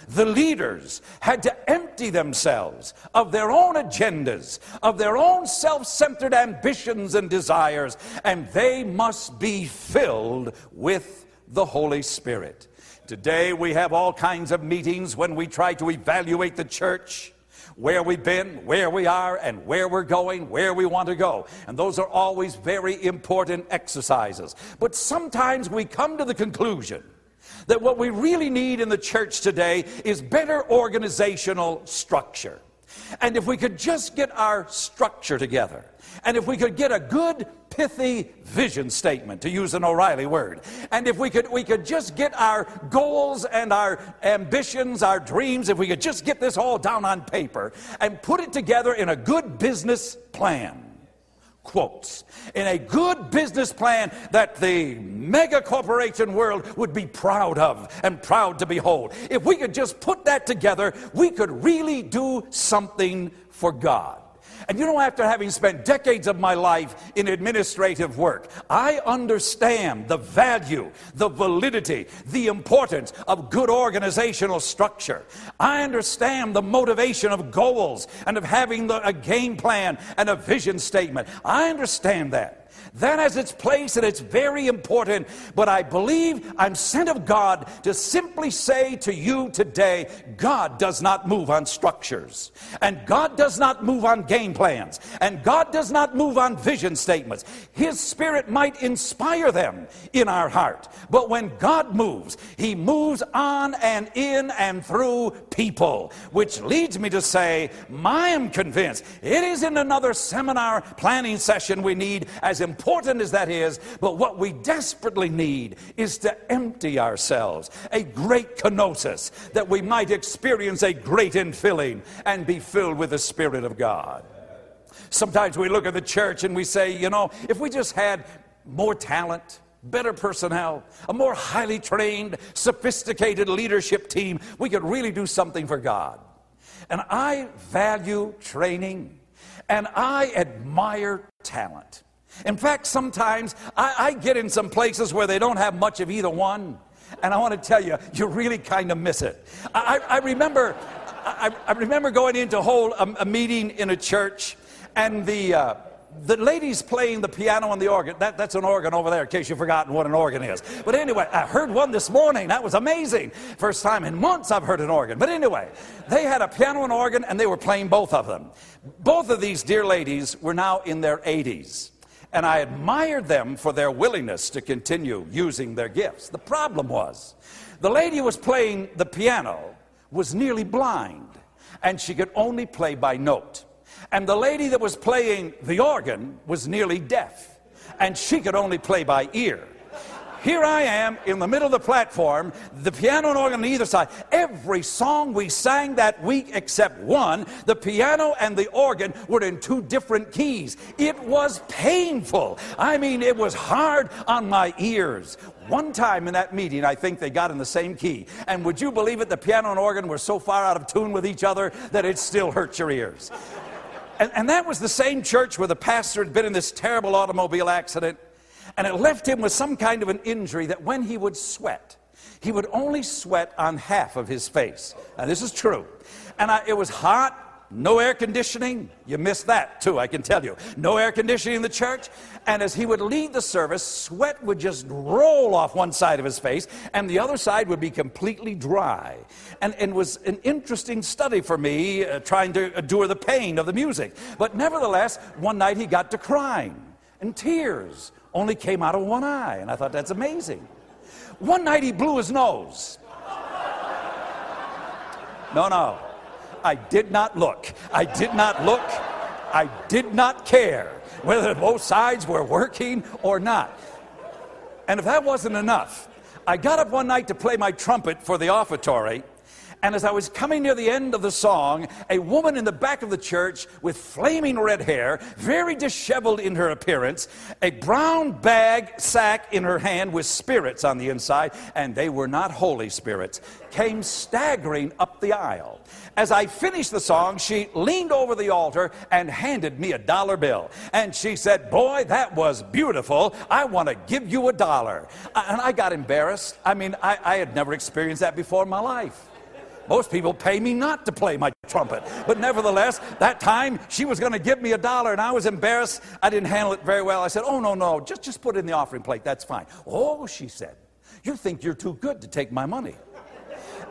the leaders had to empty themselves of their own agendas, of their own self centered ambitions and desires, and they must be filled with the Holy Spirit. Today we have all kinds of meetings when we try to evaluate the church where we've been, where we are, and where we're going, where we want to go. And those are always very important exercises. But sometimes we come to the conclusion that what we really need in the church today is better organizational structure. And if we could just get our structure together, and if we could get a good, pithy vision statement, to use an O'Reilly word, and if we could, we could just get our goals and our ambitions, our dreams, if we could just get this all down on paper and put it together in a good business plan quotes in a good business plan that the mega corporation world would be proud of and proud to behold. If we could just put that together, we could really do something for God. And you know, after having spent decades of my life in administrative work, I understand the value, the validity, the importance of good organizational structure. I understand the motivation of goals and of having the, a game plan and a vision statement. I understand that. That has its place and it's very important. But I believe I'm sent of God to simply say to you today God does not move on structures, and God does not move on game plans, and God does not move on vision statements. His Spirit might inspire them in our heart. But when God moves, He moves on and in and through people, which leads me to say, I am convinced it isn't another seminar planning session we need as as important as that is, but what we desperately need is to empty ourselves, a great kenosis, that we might experience a great infilling and be filled with the Spirit of God. Sometimes we look at the church and we say, you know, if we just had more talent, better personnel, a more highly trained, sophisticated leadership team, we could really do something for God. And I value training and I admire talent. In fact, sometimes I, I, get in some places where they don't have much of either one. And I want to tell you, you really kind of miss it. I, I remember, I, I, remember going in to hold a, a meeting in a church, and the, uh, the ladies playing the piano and the organ. That, that's an organ over there, in case you've forgotten what an organ is. But anyway, I heard one this morning. That was amazing. First time in months I've heard an organ. But anyway, they had a piano and organ, and they were playing both of them. Both of these dear ladies were now in their 80s. And I admired them for their willingness to continue using their gifts. The problem was, the lady who was playing the piano was nearly blind, and she could only play by note. And the lady that was playing the organ was nearly deaf, and she could only play by ear. Here I am in the middle of the platform, the piano and organ on either side. Every song we sang that week except one, the piano and the organ were in two different keys. It was painful. I mean, it was hard on my ears. One time in that meeting, I think they got in the same key. And would you believe it? The piano and organ were so far out of tune with each other that it still hurt your ears. *laughs* And, and that was the same church where the pastor had been in this terrible automobile accident, and it left him with some kind of an injury that when he would sweat, he would only sweat on half of his face. Now, this is true. And I, it was hot, no air conditioning. You missed that too, I can tell you. No air conditioning in the church. And as he would lead the service, sweat would just roll off one side of his face, and the other side would be completely dry. And it was an interesting study for me, uh, trying to endure the pain of the music. But nevertheless, one night he got to crying, and tears only came out of one eye. And I thought, that's amazing. One night he blew his nose. No, no. I did not look. I did not look. I did not care whether both sides were working or not. And if that wasn't enough, I got up one night to play my trumpet for the offertory. And as I was coming near the end of the song, a woman in the back of the church with flaming red hair, very disheveled in her appearance, a brown bag sack in her hand with spirits on the inside, and they were not holy spirits, came staggering up the aisle. As I finished the song, she leaned over the altar and handed me a dollar bill. And she said, Boy, that was beautiful. I want to give you a dollar. And I got embarrassed. I mean, I, I had never experienced that before in my life. Most people pay me not to play my trumpet. But nevertheless, that time she was going to give me a dollar and I was embarrassed. I didn't handle it very well. I said, Oh, no, no, just, just put it in the offering plate. That's fine. Oh, she said, You think you're too good to take my money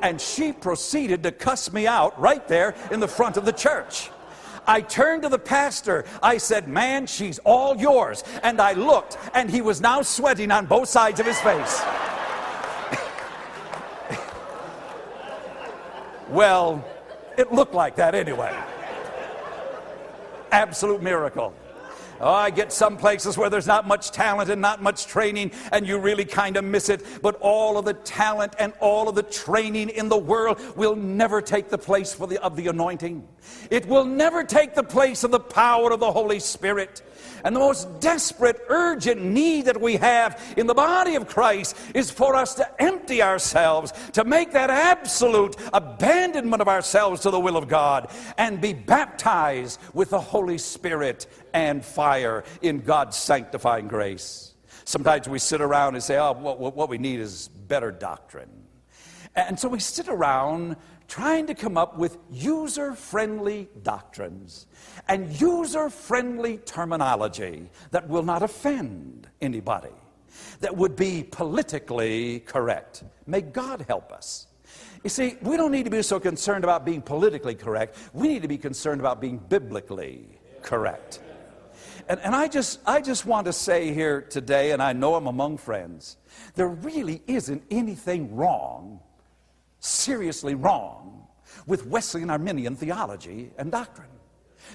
and she proceeded to cuss me out right there in the front of the church. I turned to the pastor. I said, Man, she's all yours. And I looked, and he was now sweating on both sides of his face. Well, it looked like that anyway. Absolute miracle. Oh, I get some places where there's not much talent and not much training, and you really kind of miss it. But all of the talent and all of the training in the world will never take the place the, of the anointing. It will never take the place of the power of the Holy Spirit. And the most desperate, urgent need that we have in the body of Christ is for us to empty ourselves, to make that absolute abandonment of ourselves to the will of God, and be baptized with the Holy Spirit and fire in God's sanctifying grace. Sometimes we sit around and say, oh, what, we need is better doctrine. And so we sit around trying to come up with user friendly doctrines and user friendly terminology that will not offend anybody, that would be politically correct. May God help us. You see, we don't need to be so concerned about being politically correct. We need to be concerned about being biblically correct. And, and I, just, I just want to say here today, and I know I'm among friends, there really isn't anything wrong, seriously wrong, with Wesleyan Arminian theology and doctrine.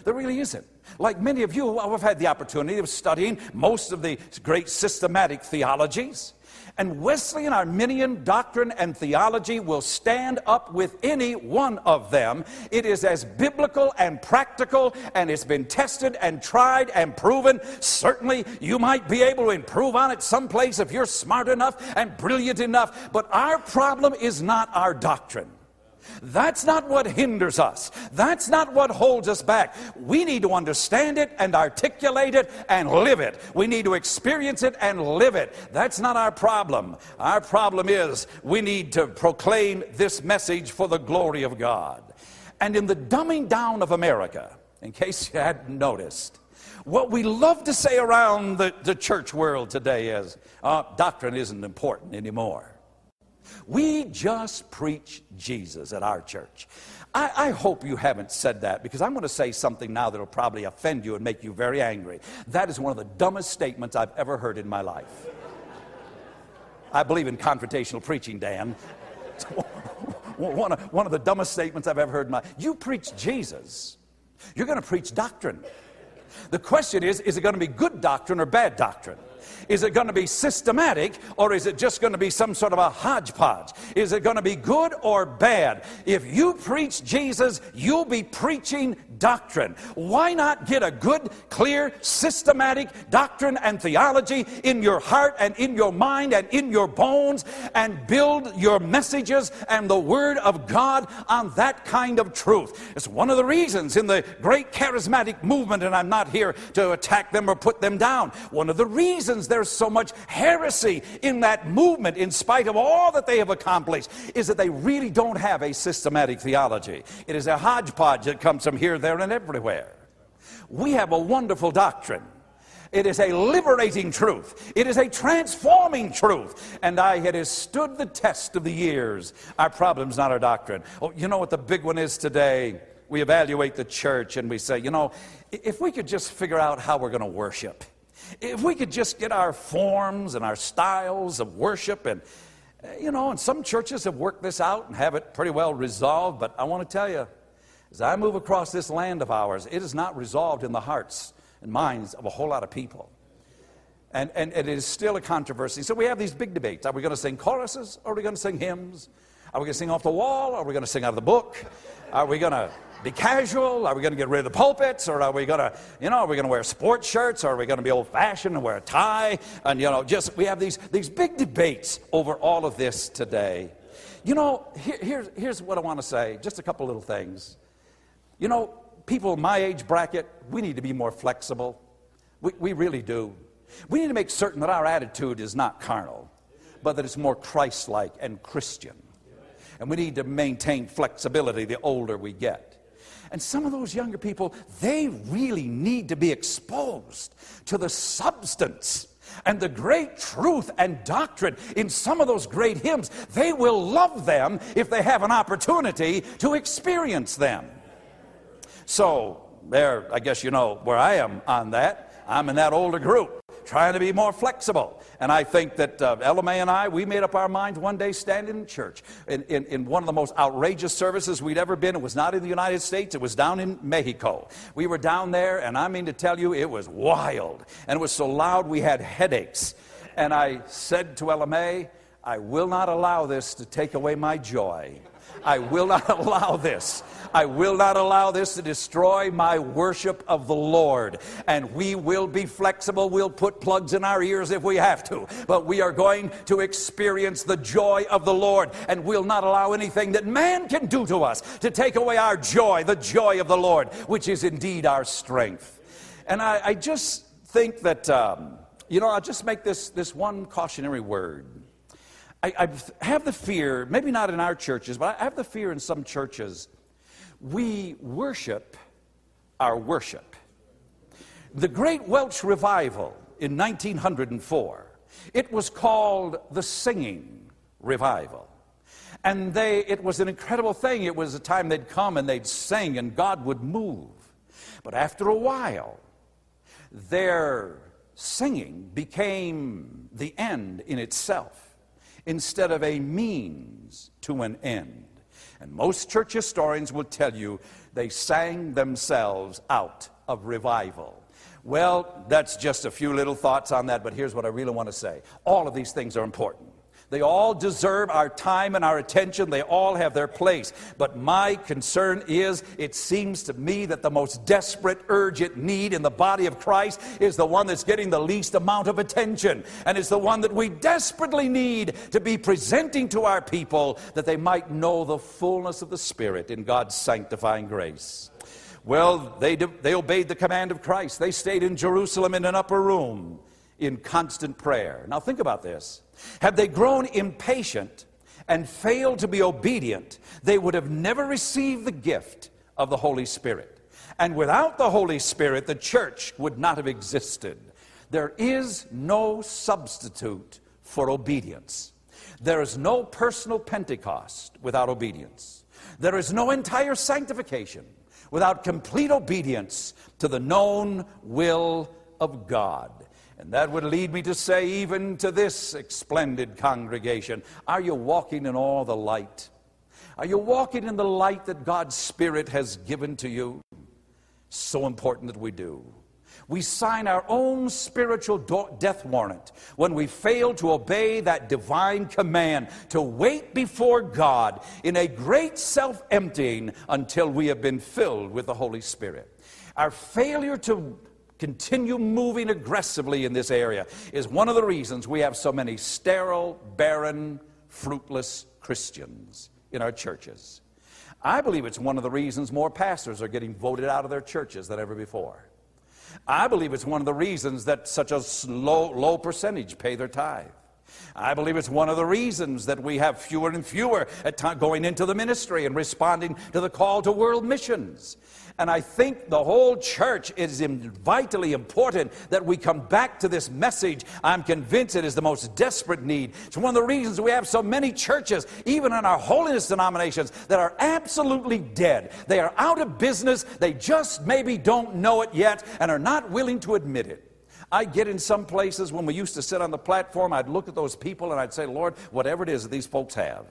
There really isn't. Like many of you, I've had the opportunity of studying most of the great systematic theologies. And Wesleyan Arminian doctrine and theology will stand up with any one of them. It is as biblical and practical, and it's been tested and tried and proven. Certainly, you might be able to improve on it someplace if you're smart enough and brilliant enough. But our problem is not our doctrine. That's not what hinders us. That's not what holds us back. We need to understand it and articulate it and live it. We need to experience it and live it. That's not our problem. Our problem is we need to proclaim this message for the glory of God. And in the dumbing down of America, in case you hadn't noticed, what we love to say around the, the church world today is uh, doctrine isn't important anymore. We just preach Jesus at our church. I, I, hope you haven't said that because I'm going to say something now that'll probably offend you and make you very angry. That is one of the dumbest statements I've ever heard in my life. I believe in confrontational preaching, Dan. *laughs* one, of, one of the dumbest statements I've ever heard in my life. You preach Jesus. You're going to preach doctrine. The question is, is it going to be good doctrine or bad doctrine? Is it going to be systematic or is it just going to be some sort of a hodgepodge? Is it going to be good or bad? If you preach Jesus, you'll be preaching doctrine. Why not get a good, clear, systematic doctrine and theology in your heart and in your mind and in your bones and build your messages and the Word of God on that kind of truth? It's one of the reasons in the great charismatic movement, and I'm not here to attack them or put them down. One of the reasons there's so much heresy in that movement, in spite of all that they have accomplished, is that they really don't have a systematic theology. It is a hodgepodge that comes from here, there, and everywhere. We have a wonderful doctrine. It is a liberating truth. It is a transforming truth. And I, it has stood the test of the years. Our problem's not our doctrine. Oh, you know what the big one is today? We evaluate the church and we say, you know, if we could just figure out how we're going to worship, if we could just get our forms and our styles of worship and, eh, you know, and some churches have worked this out and have it pretty well resolved, but I want to tell you, as I move across this land of ours, it is not resolved in the hearts and minds of a whole lot of people. And, and, and it is still a controversy. So we have these big debates. Are we going to sing choruses or are we going to sing hymns? Are we going to sing off the wall? Are we going to sing out of the book? Are we going to be casual? Are we going to get rid of the pulpits? Or are we going to, you know, are we going to wear sports shirts? Or are we going to be old fashioned and wear a tie? And, you know, just, we have these, these big debates over all of this today. You know, here, here's, here's what I want to say just a couple little things. You know, people my age bracket, we need to be more flexible. We, we really do. We need to make certain that our attitude is not carnal, but that it's more Christ like and Christian. And we need to maintain flexibility the older we get. And some of those younger people, they really need to be exposed to the substance and the great truth and doctrine in some of those great hymns. They will love them if they have an opportunity to experience them. So, there, I guess you know where I am on that. I'm in that older group, trying to be more flexible. And I think that uh, LMA and I, we made up our minds one day standing in church in, in, in one of the most outrageous services we'd ever been. It was not in the United States, it was down in Mexico. We were down there, and I mean to tell you, it was wild. And it was so loud we had headaches. And I said to LMA, I will not allow this to take away my joy. I will not *laughs* allow this. I will not allow this to destroy my worship of the Lord. And we will be flexible. We'll put plugs in our ears if we have to. But we are going to experience the joy of the Lord. And we'll not allow anything that man can do to us to take away our joy, the joy of the Lord, which is indeed our strength. And I, I just think that, um, you know, I'll just make this, this one cautionary word. I, I have the fear, maybe not in our churches, but I have the fear in some churches. We worship our worship. The Great Welsh Revival in 1904, it was called the Singing Revival. And they, it was an incredible thing. It was a time they'd come and they'd sing and God would move. But after a while, their singing became the end in itself instead of a means to an end. And most church historians will tell you they sang themselves out of revival. Well, that's just a few little thoughts on that, but here's what I really want to say. All of these things are important. They all deserve our time and our attention. They all have their place. But my concern is it seems to me that the most desperate, urgent need in the body of Christ is the one that's getting the least amount of attention. And it's the one that we desperately need to be presenting to our people that they might know the fullness of the Spirit in God's sanctifying grace. Well, they, they obeyed the command of Christ. They stayed in Jerusalem in an upper room in constant prayer. Now, think about this. Had they grown impatient and failed to be obedient, they would have never received the gift of the Holy Spirit. And without the Holy Spirit, the church would not have existed. There is no substitute for obedience. There is no personal Pentecost without obedience. There is no entire sanctification without complete obedience to the known will of God. And that would lead me to say, even to this splendid congregation, are you walking in all the light? Are you walking in the light that God's Spirit has given to you? So important that we do. We sign our own spiritual death warrant when we fail to obey that divine command to wait before God in a great self emptying until we have been filled with the Holy Spirit. Our failure to continue moving aggressively in this area is one of the reasons we have so many sterile, barren, fruitless Christians in our churches. I believe it's one of the reasons more pastors are getting voted out of their churches than ever before. I believe it's one of the reasons that such a low, low percentage pay their tithe. I believe it's one of the reasons that we have fewer and fewer at time going into the ministry and responding to the call to world missions. And I think the whole church is vitally important that we come back to this message. I'm convinced it is the most desperate need. It's one of the reasons we have so many churches, even in our holiness denominations, that are absolutely dead. They are out of business. They just maybe don't know it yet and are not willing to admit it. I get in some places when we used to sit on the platform, I'd look at those people and I'd say, Lord, whatever it is that these folks have,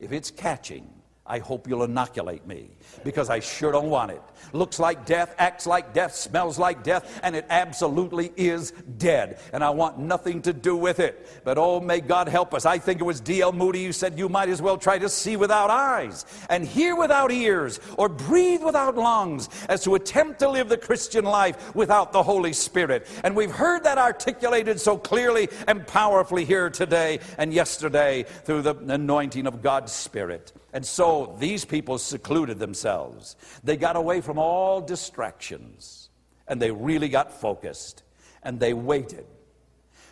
if it's catching, I hope you'll inoculate me because I sure don't want it. Looks like death, acts like death, smells like death, and it absolutely is dead. And I want nothing to do with it. But oh, may God help us. I think it was D.L. Moody who said, You might as well try to see without eyes and hear without ears or breathe without lungs as to attempt to live the Christian life without the Holy Spirit. And we've heard that articulated so clearly and powerfully here today and yesterday through the anointing of God's Spirit. And so these people secluded themselves. They got away from all distractions and they really got focused and they waited.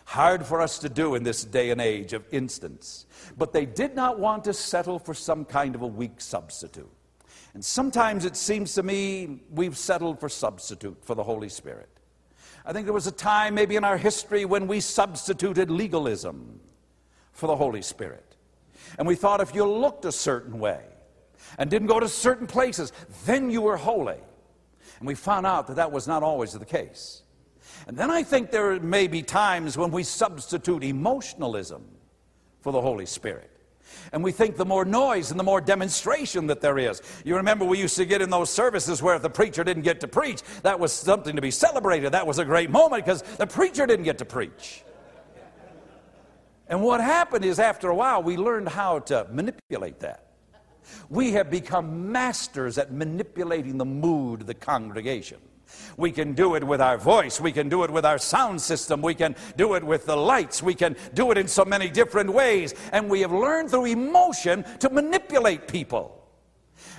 Hard for us to do in this day and age of instance. But they did not want to settle for some kind of a weak substitute. And sometimes it seems to me we've settled for substitute for the Holy Spirit. I think there was a time maybe in our history when we substituted legalism for the Holy Spirit. And we thought if you looked a certain way and didn't go to certain places, then you were holy. And we found out that that was not always the case. And then I think there may be times when we substitute emotionalism for the Holy Spirit. And we think the more noise and the more demonstration that there is. You remember we used to get in those services where if the preacher didn't get to preach, that was something to be celebrated. That was a great moment because the preacher didn't get to preach. And what happened is, after a while, we learned how to manipulate that. We have become masters at manipulating the mood of the congregation. We can do it with our voice. We can do it with our sound system. We can do it with the lights. We can do it in so many different ways. And we have learned through emotion to manipulate people.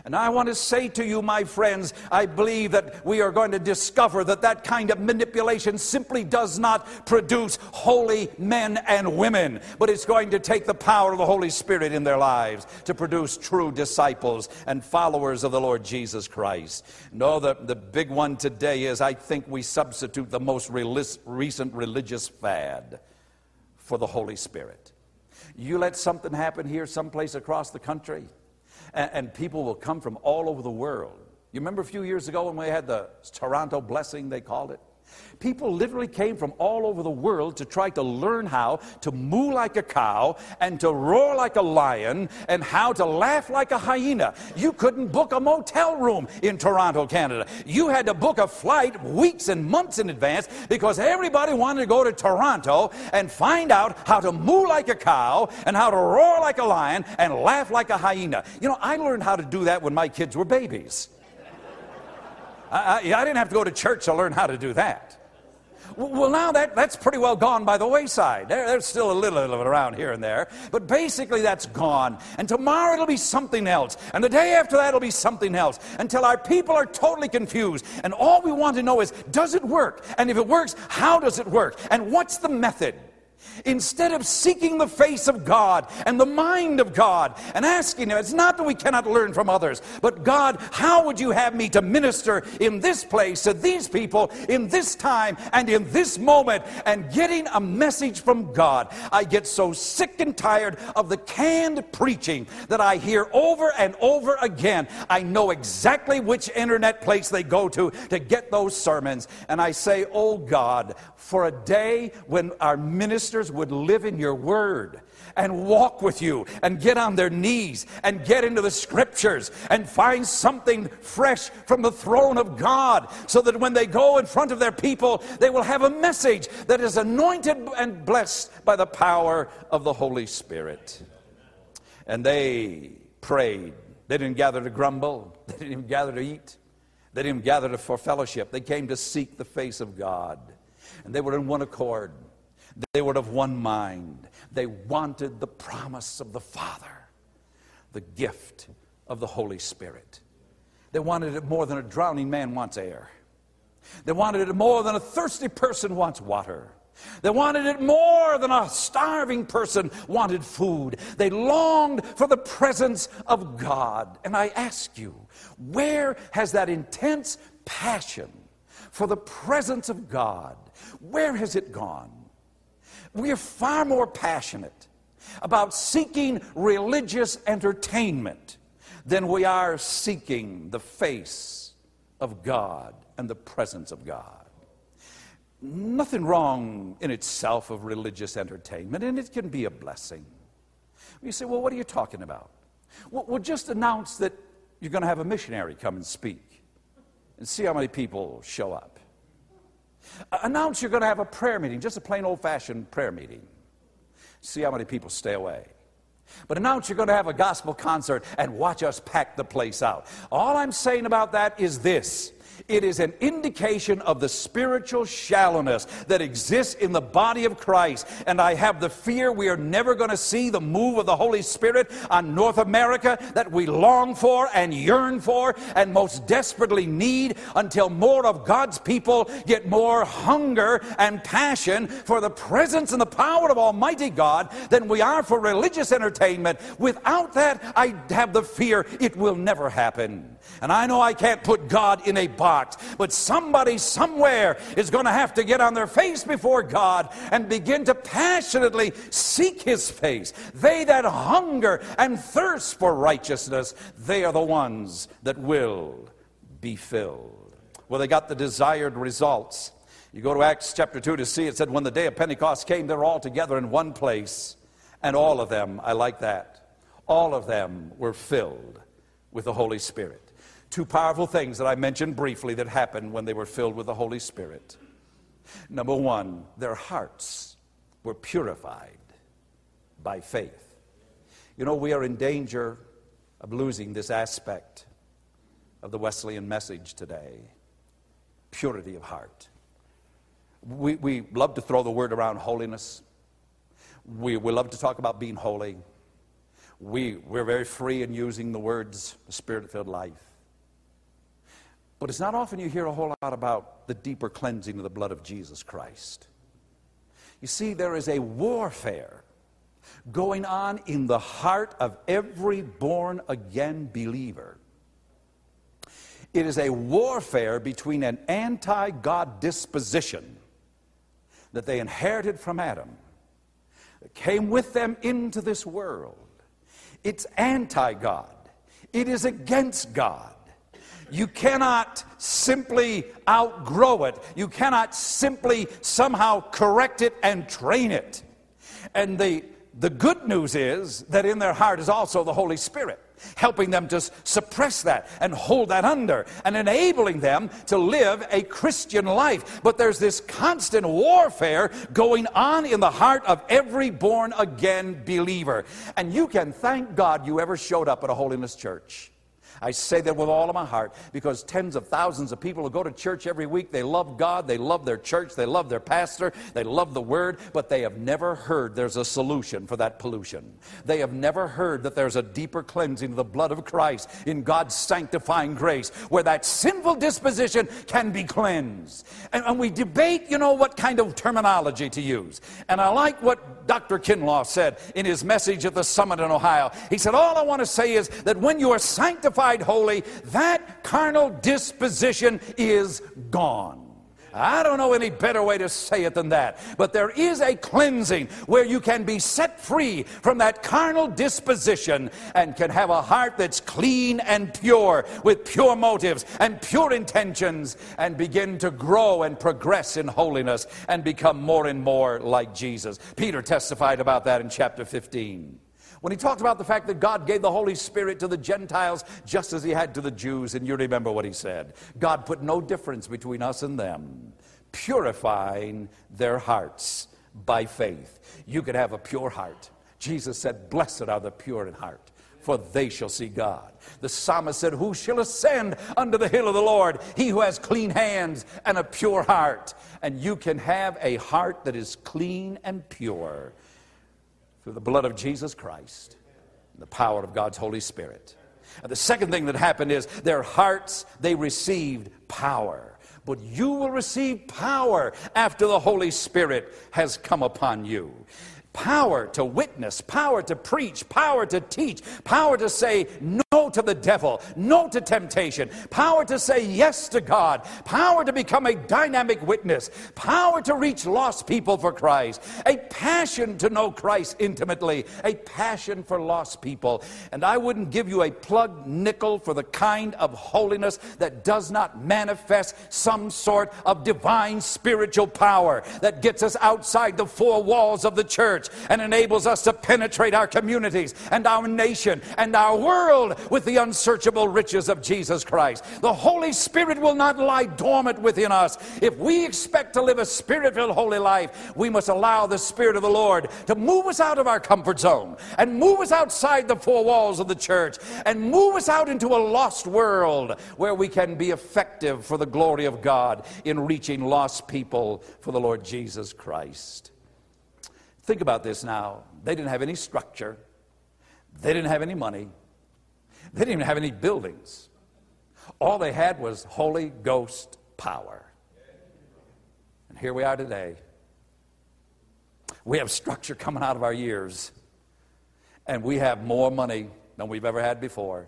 And I want to say to you, my friends, I believe that we are going to discover that that kind of manipulation simply does not produce holy men and women, but it's going to take the power of the Holy Spirit in their lives to produce true disciples and followers of the Lord Jesus Christ. No, the, the big one today is I think we substitute the most recent religious fad for the Holy Spirit. You let something happen here, someplace across the country and, and people will come from all over the world. You remember a few years ago when we had the Toronto blessing, they called it? People literally came from all over the world to try to learn how to moo like a cow and to roar like a lion and how to laugh like a hyena. You couldn't book a motel room in Toronto, Canada. You had to book a flight weeks and months in advance because everybody wanted to go to Toronto and find out how to moo like a cow and how to roar like a lion and laugh like a hyena. You know, I learned how to do that when my kids were babies. I, I, didn't have to go to church to learn how to do that. Well, now that, that's pretty well gone by the wayside. There, there's still a little of it around here and there, but basically that's gone. And tomorrow it'll be something else. And the day after that it'll be something else until our people are totally confused. And all we want to know is does it work? And if it works, how does it work? And what's the method? Instead of seeking the face of God and the mind of God and asking Him, it's not that we cannot learn from others, but God, how would you have me to minister in this place to these people in this time and in this moment and getting a message from God? I get so sick and tired of the canned preaching that I hear over and over again. I know exactly which internet place they go to to get those sermons. And I say, Oh God, for a day when our ministers would live in your word and walk with you and get on their knees and get into the scriptures and find something fresh from the throne of God so that when they go in front of their people, they will have a message that is anointed and blessed by the power of the Holy Spirit. And they prayed. They didn't gather to grumble, they didn't even gather to eat, they didn't even gather for fellowship. They came to seek the face of God and they were in one accord. They were of one mind. They wanted the promise of the Father, the gift of the Holy Spirit. They wanted it more than a drowning man wants air. They wanted it more than a thirsty person wants water. They wanted it more than a starving person wanted food. They longed for the presence of God. And I ask you, where has that intense passion for the presence of God where has it gone? We are far more passionate about seeking religious entertainment than we are seeking the face of God and the presence of God. Nothing wrong in itself of religious entertainment, and it can be a blessing. You say, well, what are you talking about? Well, well just announce that you're going to have a missionary come and speak and see how many people show up. Announce you're going to have a prayer meeting, just a plain old fashioned prayer meeting. See how many people stay away. But announce you're going to have a gospel concert and watch us pack the place out. All I'm saying about that is this it is an indication of the spiritual shallowness that exists in the body of Christ. And I have the fear we are never going to see the move of the Holy Spirit on North America that we long for and yearn for and most desperately need until more of God's people get more hunger and passion for the presence and the power of Almighty God than we are for religious entertainment. Without that, I have the fear it will never happen. And I know I can't put God in a but somebody somewhere is going to have to get on their face before God and begin to passionately seek His face. They that hunger and thirst for righteousness, they are the ones that will be filled. Well, they got the desired results. You go to Acts chapter 2 to see it said, when the day of Pentecost came, they were all together in one place, and all of them, I like that, all of them were filled with the Holy Spirit. Two powerful things that I mentioned briefly that happened when they were filled with the Holy Spirit. Number one, their hearts were purified by faith. You know, we are in danger of losing this aspect of the Wesleyan message today purity of heart. We, we love to throw the word around holiness. We, we love to talk about being holy. We, we're very free in using the words spirit filled life. But it's not often you hear a whole lot about the deeper cleansing of the blood of Jesus Christ. You see, there is a warfare going on in the heart of every born again believer. It is a warfare between an anti God disposition that they inherited from Adam, that came with them into this world. It's anti God, it is against God. You cannot simply outgrow it. You cannot simply somehow correct it and train it. And the, the good news is that in their heart is also the Holy Spirit helping them to suppress that and hold that under and enabling them to live a Christian life. But there's this constant warfare going on in the heart of every born again believer. And you can thank God you ever showed up at a holiness church. I say that with all of my heart because tens of thousands of people who go to church every week, they love God, they love their church, they love their pastor, they love the word, but they have never heard there's a solution for that pollution. They have never heard that there's a deeper cleansing of the blood of Christ in God's sanctifying grace where that sinful disposition can be cleansed. And, and we debate, you know, what kind of terminology to use. And I like what Dr. Kinlaw said in his message at the summit in Ohio. He said, All I want to say is that when you are sanctified, holy, that carnal disposition is gone. I don't know any better way to say it than that. But there is a cleansing where you can be set free from that carnal disposition and can have a heart that's clean and pure with pure motives and pure intentions and begin to grow and progress in holiness and become more and more like Jesus. Peter testified about that in chapter 15 when he talked about the fact that God gave the Holy Spirit to the Gentiles just as he had to the Jews, and you remember what he said God put no difference between us and them, purifying their hearts by faith. You could have a pure heart. Jesus said, Blessed are the pure in heart for they shall see God. The psalmist said, Who shall ascend unto the hill of the Lord? He who has clean hands and a pure heart. And you can have a heart that is clean and pure through the blood of Jesus Christ and the power of God's Holy Spirit. And the second thing that happened is their hearts, they received power. But you will receive power after the Holy Spirit has come upon you power to witness, power to preach, power to teach, power to say no to the devil, no to temptation, power to say yes to God, power to become a dynamic witness, power to reach lost people for Christ, a passion to know Christ intimately, a passion for lost people. And I wouldn't give you a plug nickel for the kind of holiness that does not manifest some sort of divine spiritual power that gets us outside the four walls of the church church and enables us to penetrate our communities and our nation and our world with the unsearchable riches of Jesus Christ. The Holy Spirit will not lie dormant within us. If we expect to live a spirit filled holy life, we must allow the Spirit of the Lord to move us out of our comfort zone and move us outside the four walls of the church and move us out into a lost world where we can be effective for the glory of God in reaching lost people for the Lord Jesus Christ. Think about this now. They didn't have any structure, they didn't have any money, they didn't even have any buildings. All they had was Holy Ghost power. And here we are today. We have structure coming out of our years, and we have more money than we've ever had before.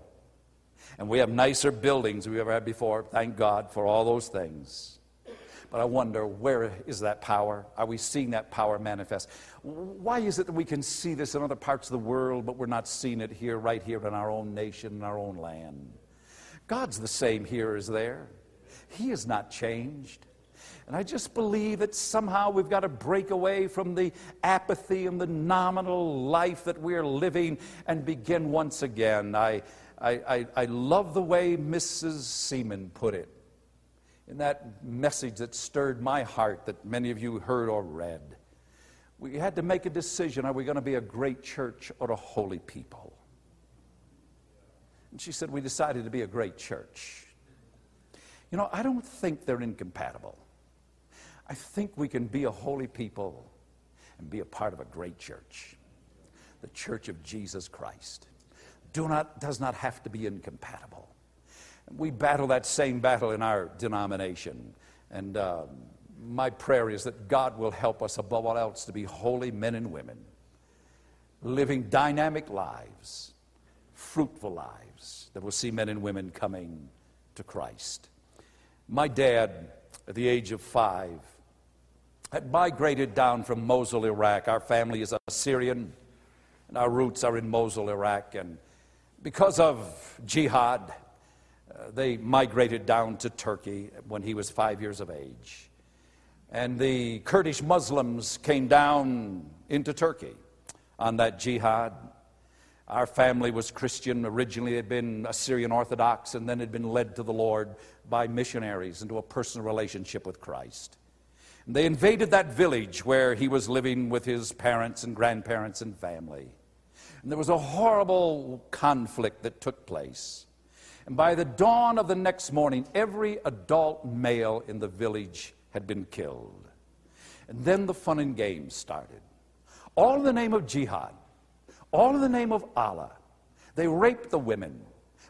And we have nicer buildings than we've ever had before. Thank God for all those things. But I wonder, where is that power? Are we seeing that power manifest? Why is it that we can see this in other parts of the world, but we're not seeing it here, right here in our own nation, in our own land? God's the same here as there. He has not changed. And I just believe that somehow we've got to break away from the apathy and the nominal life that we're living and begin once again. I, I, I, I love the way Mrs. Seaman put it in that message that stirred my heart that many of you heard or read. We had to make a decision are we going to be a great church or a holy people? And she said, We decided to be a great church. You know, I don't think they're incompatible. I think we can be a holy people and be a part of a great church, the church of Jesus Christ. Do not, does not have to be incompatible. We battle that same battle in our denomination. And uh, my prayer is that God will help us above all else to be holy men and women, living dynamic lives, fruitful lives that will see men and women coming to Christ. My dad, at the age of five, had migrated down from Mosul, Iraq. Our family is Assyrian, and our roots are in Mosul, Iraq. And because of jihad, they migrated down to Turkey when he was five years of age. And the Kurdish Muslims came down into Turkey on that jihad. Our family was Christian. Originally, had been Assyrian Orthodox and then had been led to the Lord by missionaries into a personal relationship with Christ. And they invaded that village where he was living with his parents and grandparents and family. And there was a horrible conflict that took place. And by the dawn of the next morning, every adult male in the village had been killed. And then the fun and games started. All in the name of jihad, all in the name of Allah. They raped the women.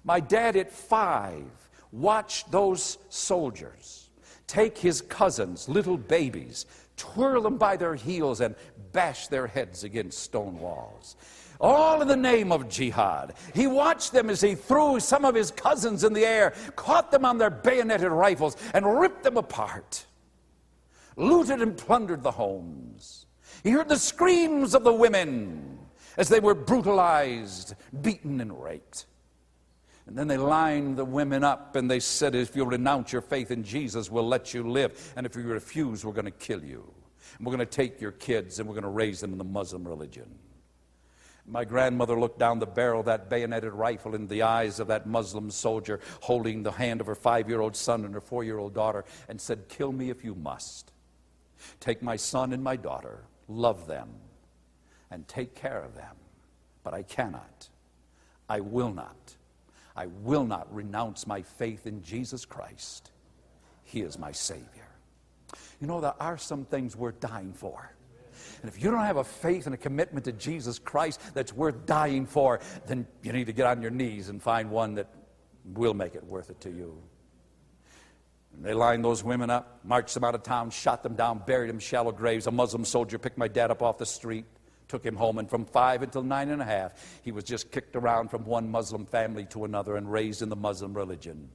My dad at five watched those soldiers take his cousins, little babies, twirl them by their heels, and bash their heads against stone walls all in the name of jihad. He watched them as he threw some of his cousins in the air, caught them on their bayoneted rifles, and ripped them apart, looted and plundered the homes. He heard the screams of the women as they were brutalized, beaten, and raped. And then they lined the women up and they said, If you renounce your faith in Jesus, we'll let you live. And if you refuse, we're going to kill you. And we're going to take your kids and we're going to raise them in the Muslim religion. My grandmother looked down the barrel of that bayoneted rifle in the eyes of that Muslim soldier holding the hand of her five year old son and her four year old daughter and said, Kill me if you must. Take my son and my daughter, love them, and take care of them. But I cannot. I will not. I will not renounce my faith in Jesus Christ. He is my Savior. You know, there are some things worth dying for. And if you don't have a faith and a commitment to Jesus Christ that's worth dying for, then you need to get on your knees and find one that will make it worth it to you. And they lined those women up, marched them out of town, shot them down, buried them in shallow graves. A Muslim soldier picked my dad up off the street, took him home, and from five until nine and a half, he was just kicked around from one Muslim family to another and raised in the Muslim religion.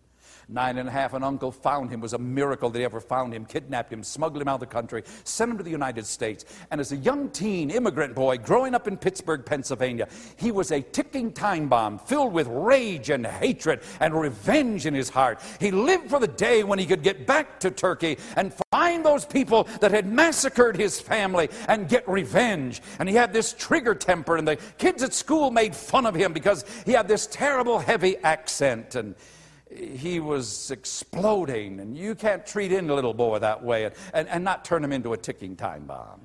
Nine and a half, an uncle found him. It was a miracle that he ever found him, kidnapped him, smuggled him out of the country, sent him to the United States. And as a young teen immigrant boy growing up in Pittsburgh, Pennsylvania, he was a ticking time bomb filled with rage and hatred and revenge in his heart. He lived for the day when he could get back to Turkey and find those people that had massacred his family and get revenge. And he had this trigger temper, and the kids at school made fun of him because he had this terrible, heavy accent. And he was exploding, and you can't treat any little boy that way and, and, and not turn him into a ticking time bomb.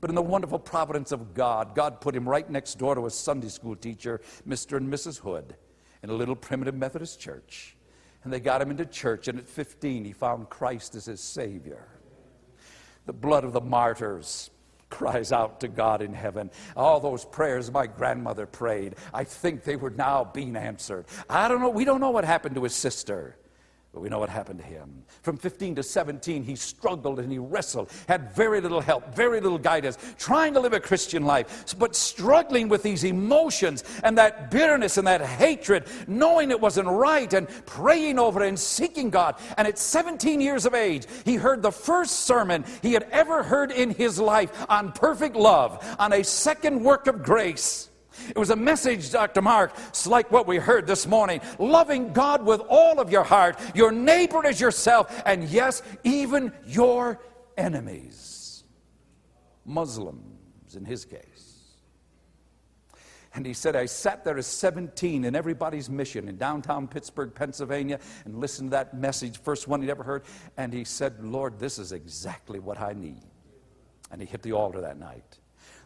But in the wonderful providence of God, God put him right next door to a Sunday school teacher, Mr. and Mrs. Hood, in a little primitive Methodist church. And they got him into church, and at 15, he found Christ as his Savior. The blood of the martyrs, cries out to God in heaven. All those prayers my grandmother prayed, I think they were now being answered. I don't know, we don't know what happened to his sister. But we know what happened to him. From 15 to 17, he struggled and he wrestled, had very little help, very little guidance, trying to live a Christian life, but struggling with these emotions and that bitterness and that hatred, knowing it wasn't right and praying over it and seeking God. And at 17 years of age, he heard the first sermon he had ever heard in his life on perfect love, on a second work of grace. It was a message, Dr. Mark, it's like what we heard this morning loving God with all of your heart, your neighbor as yourself, and yes, even your enemies. Muslims, in his case. And he said, I sat there as 17 in everybody's mission in downtown Pittsburgh, Pennsylvania, and listened to that message, first one he'd ever heard. And he said, Lord, this is exactly what I need. And he hit the altar that night.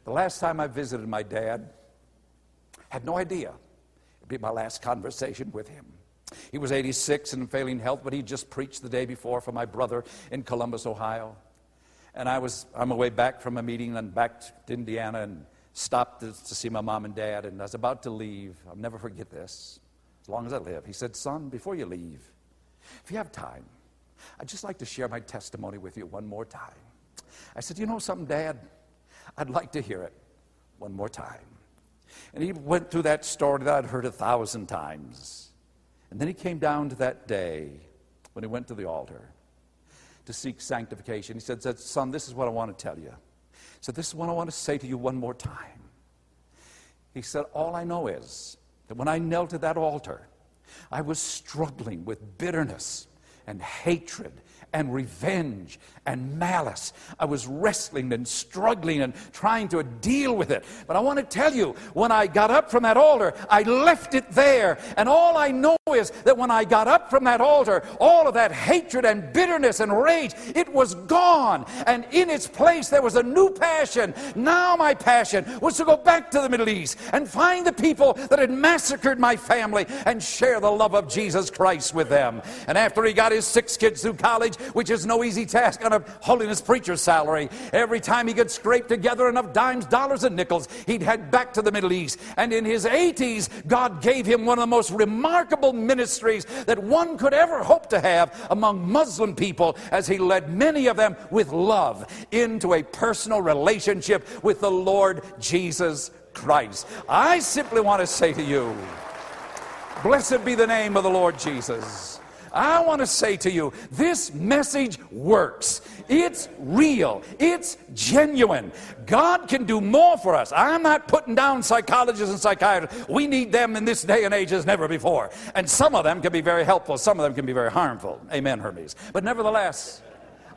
The last time I visited my dad, had no idea. It'd be my last conversation with him. He was 86 and in failing health, but he just preached the day before for my brother in Columbus, Ohio. And I was on my way back from a meeting and back to Indiana and stopped to, to see my mom and dad. And I was about to leave. I'll never forget this, as long as I live. He said, Son, before you leave, if you have time, I'd just like to share my testimony with you one more time. I said, You know something, Dad? I'd like to hear it one more time. And he went through that story that I'd heard a thousand times. And then he came down to that day when he went to the altar to seek sanctification. He said, Son, this is what I want to tell you. He said, This is what I want to say to you one more time. He said, All I know is that when I knelt at that altar, I was struggling with bitterness and hatred and revenge and malice. I was wrestling and struggling and trying to deal with it. But I want to tell you, when I got up from that altar, I left it there. And all I know is that when I got up from that altar, all of that hatred and bitterness and rage, it was gone. And in its place, there was a new passion. Now, my passion was to go back to the Middle East and find the people that had massacred my family and share the love of Jesus Christ with them. And after he got his six kids through college, which is no easy task on a holiness preacher's salary. Every time he could scrape together enough dimes, dollars, and nickels, he'd head back to the Middle East. And in his 80s, God gave him one of the most remarkable ministries that one could ever hope to have among Muslim people as he led many of them with love into a personal relationship with the Lord Jesus Christ. I simply want to say to you, Blessed be the name of the Lord Jesus. I want to say to you, this message works. It's real. It's genuine. God can do more for us. I'm not putting down psychologists and psychiatrists. We need them in this day and age as never before. And some of them can be very helpful, some of them can be very harmful. Amen, Hermiz. But nevertheless,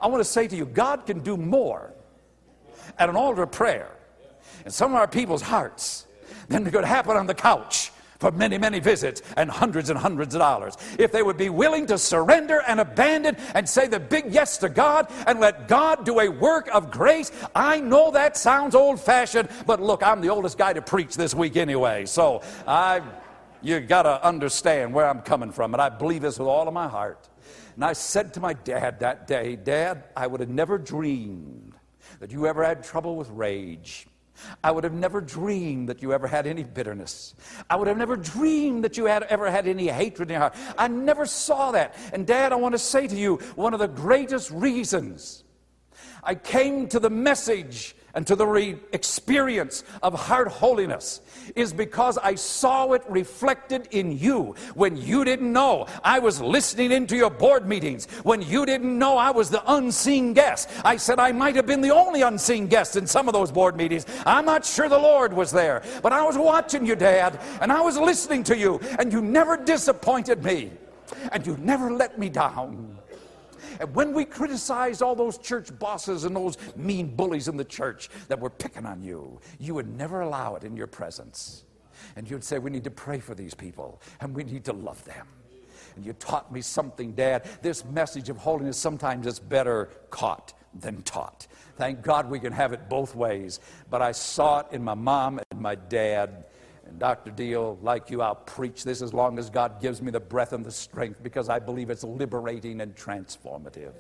I want to say to you, God can do more at an altar prayer in some of our people's hearts than could happen on the couch for many, many visits and hundreds and hundreds of dollars. If they would be willing to surrender and abandon and say the big yes to God and let God do a work of grace, I know that sounds old fashioned, but look, I'm the oldest guy to preach this week anyway. So I, you got to understand where I'm coming from, and I believe this with all of my heart. And I said to my dad that day, Dad, I would have never dreamed that you ever had trouble with rage. I would have never dreamed that you ever had any bitterness. I would have never dreamed that you had ever had any hatred in your heart. I never saw that. And, Dad, I want to say to you one of the greatest reasons I came to the message and to the re- experience of heart holiness is because I saw it reflected in you when you didn't know. I was listening into your board meetings when you didn't know I was the unseen guest. I said I might have been the only unseen guest in some of those board meetings. I'm not sure the Lord was there, but I was watching you, Dad, and I was listening to you, and you never disappointed me, and you never let me down. And when we criticized all those church bosses and those mean bullies in the church that were picking on you, you would never allow it in your presence. And you'd say, We need to pray for these people and we need to love them. And you taught me something, Dad. This message of holiness sometimes is better caught than taught. Thank God we can have it both ways. But I saw it in my mom and my dad and Dr. Deal, like you, I'll preach this as long as God gives me the breath and the strength because I believe it's liberating and transformative.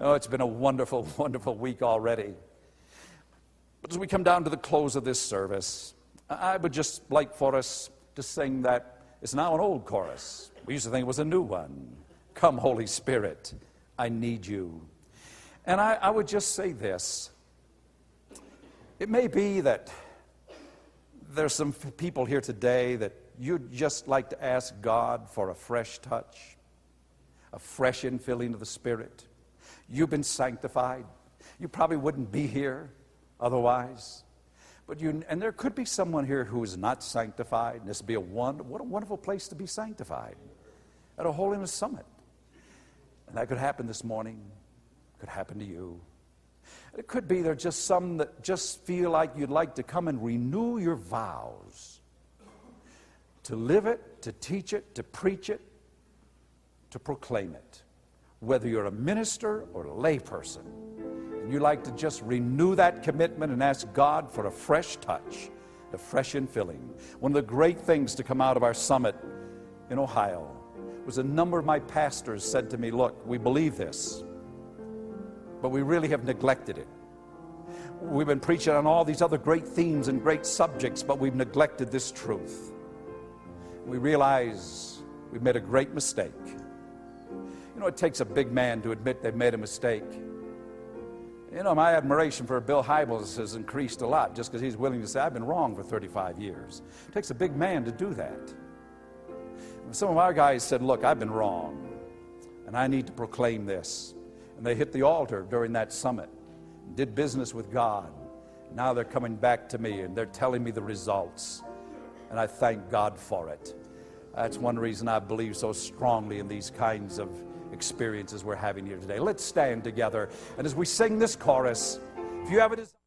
Oh, it's been a wonderful, *laughs* wonderful week already. But as we come down to the close of this service, I would just like for us to sing that it's now an old chorus. We used to think it was a new one. Come, Holy Spirit, I need you. And I, I would just say this. It may be that there's some people here today that you'd just like to ask God for a fresh touch, a fresh infilling of the Spirit. You've been sanctified. You probably wouldn't be here otherwise. But you, and there could be someone here who is not sanctified, and this would be a one, what a wonderful place to be sanctified at a holiness summit. And that could happen this morning, could happen to you. It could be there are just some that just feel like you'd like to come and renew your vows to live it, to teach it, to preach it, to proclaim it. Whether you're a minister or a layperson, and you like to just renew that commitment and ask God for a fresh touch, a fresh infilling. One of the great things to come out of our summit in Ohio was a number of my pastors said to me, Look, we believe this but we really have neglected it. We've been preaching on all these other great themes and great subjects, but we've neglected this truth. We realize we've made a great mistake. You know, it takes a big man to admit they've made a mistake. You know, my admiration for Bill Hybels has increased a lot just because he's willing to say, I've been wrong for 35 years. It takes a big man to do that. Some of our guys said, Look, I've been wrong, and I need to proclaim this. And they hit the altar during that summit, did business with God. Now they're coming back to me and they're telling me the results. And I thank God for it. That's one reason I believe so strongly in these kinds of experiences we're having here today. Let's stand together. And as we sing this chorus, if you have a desire,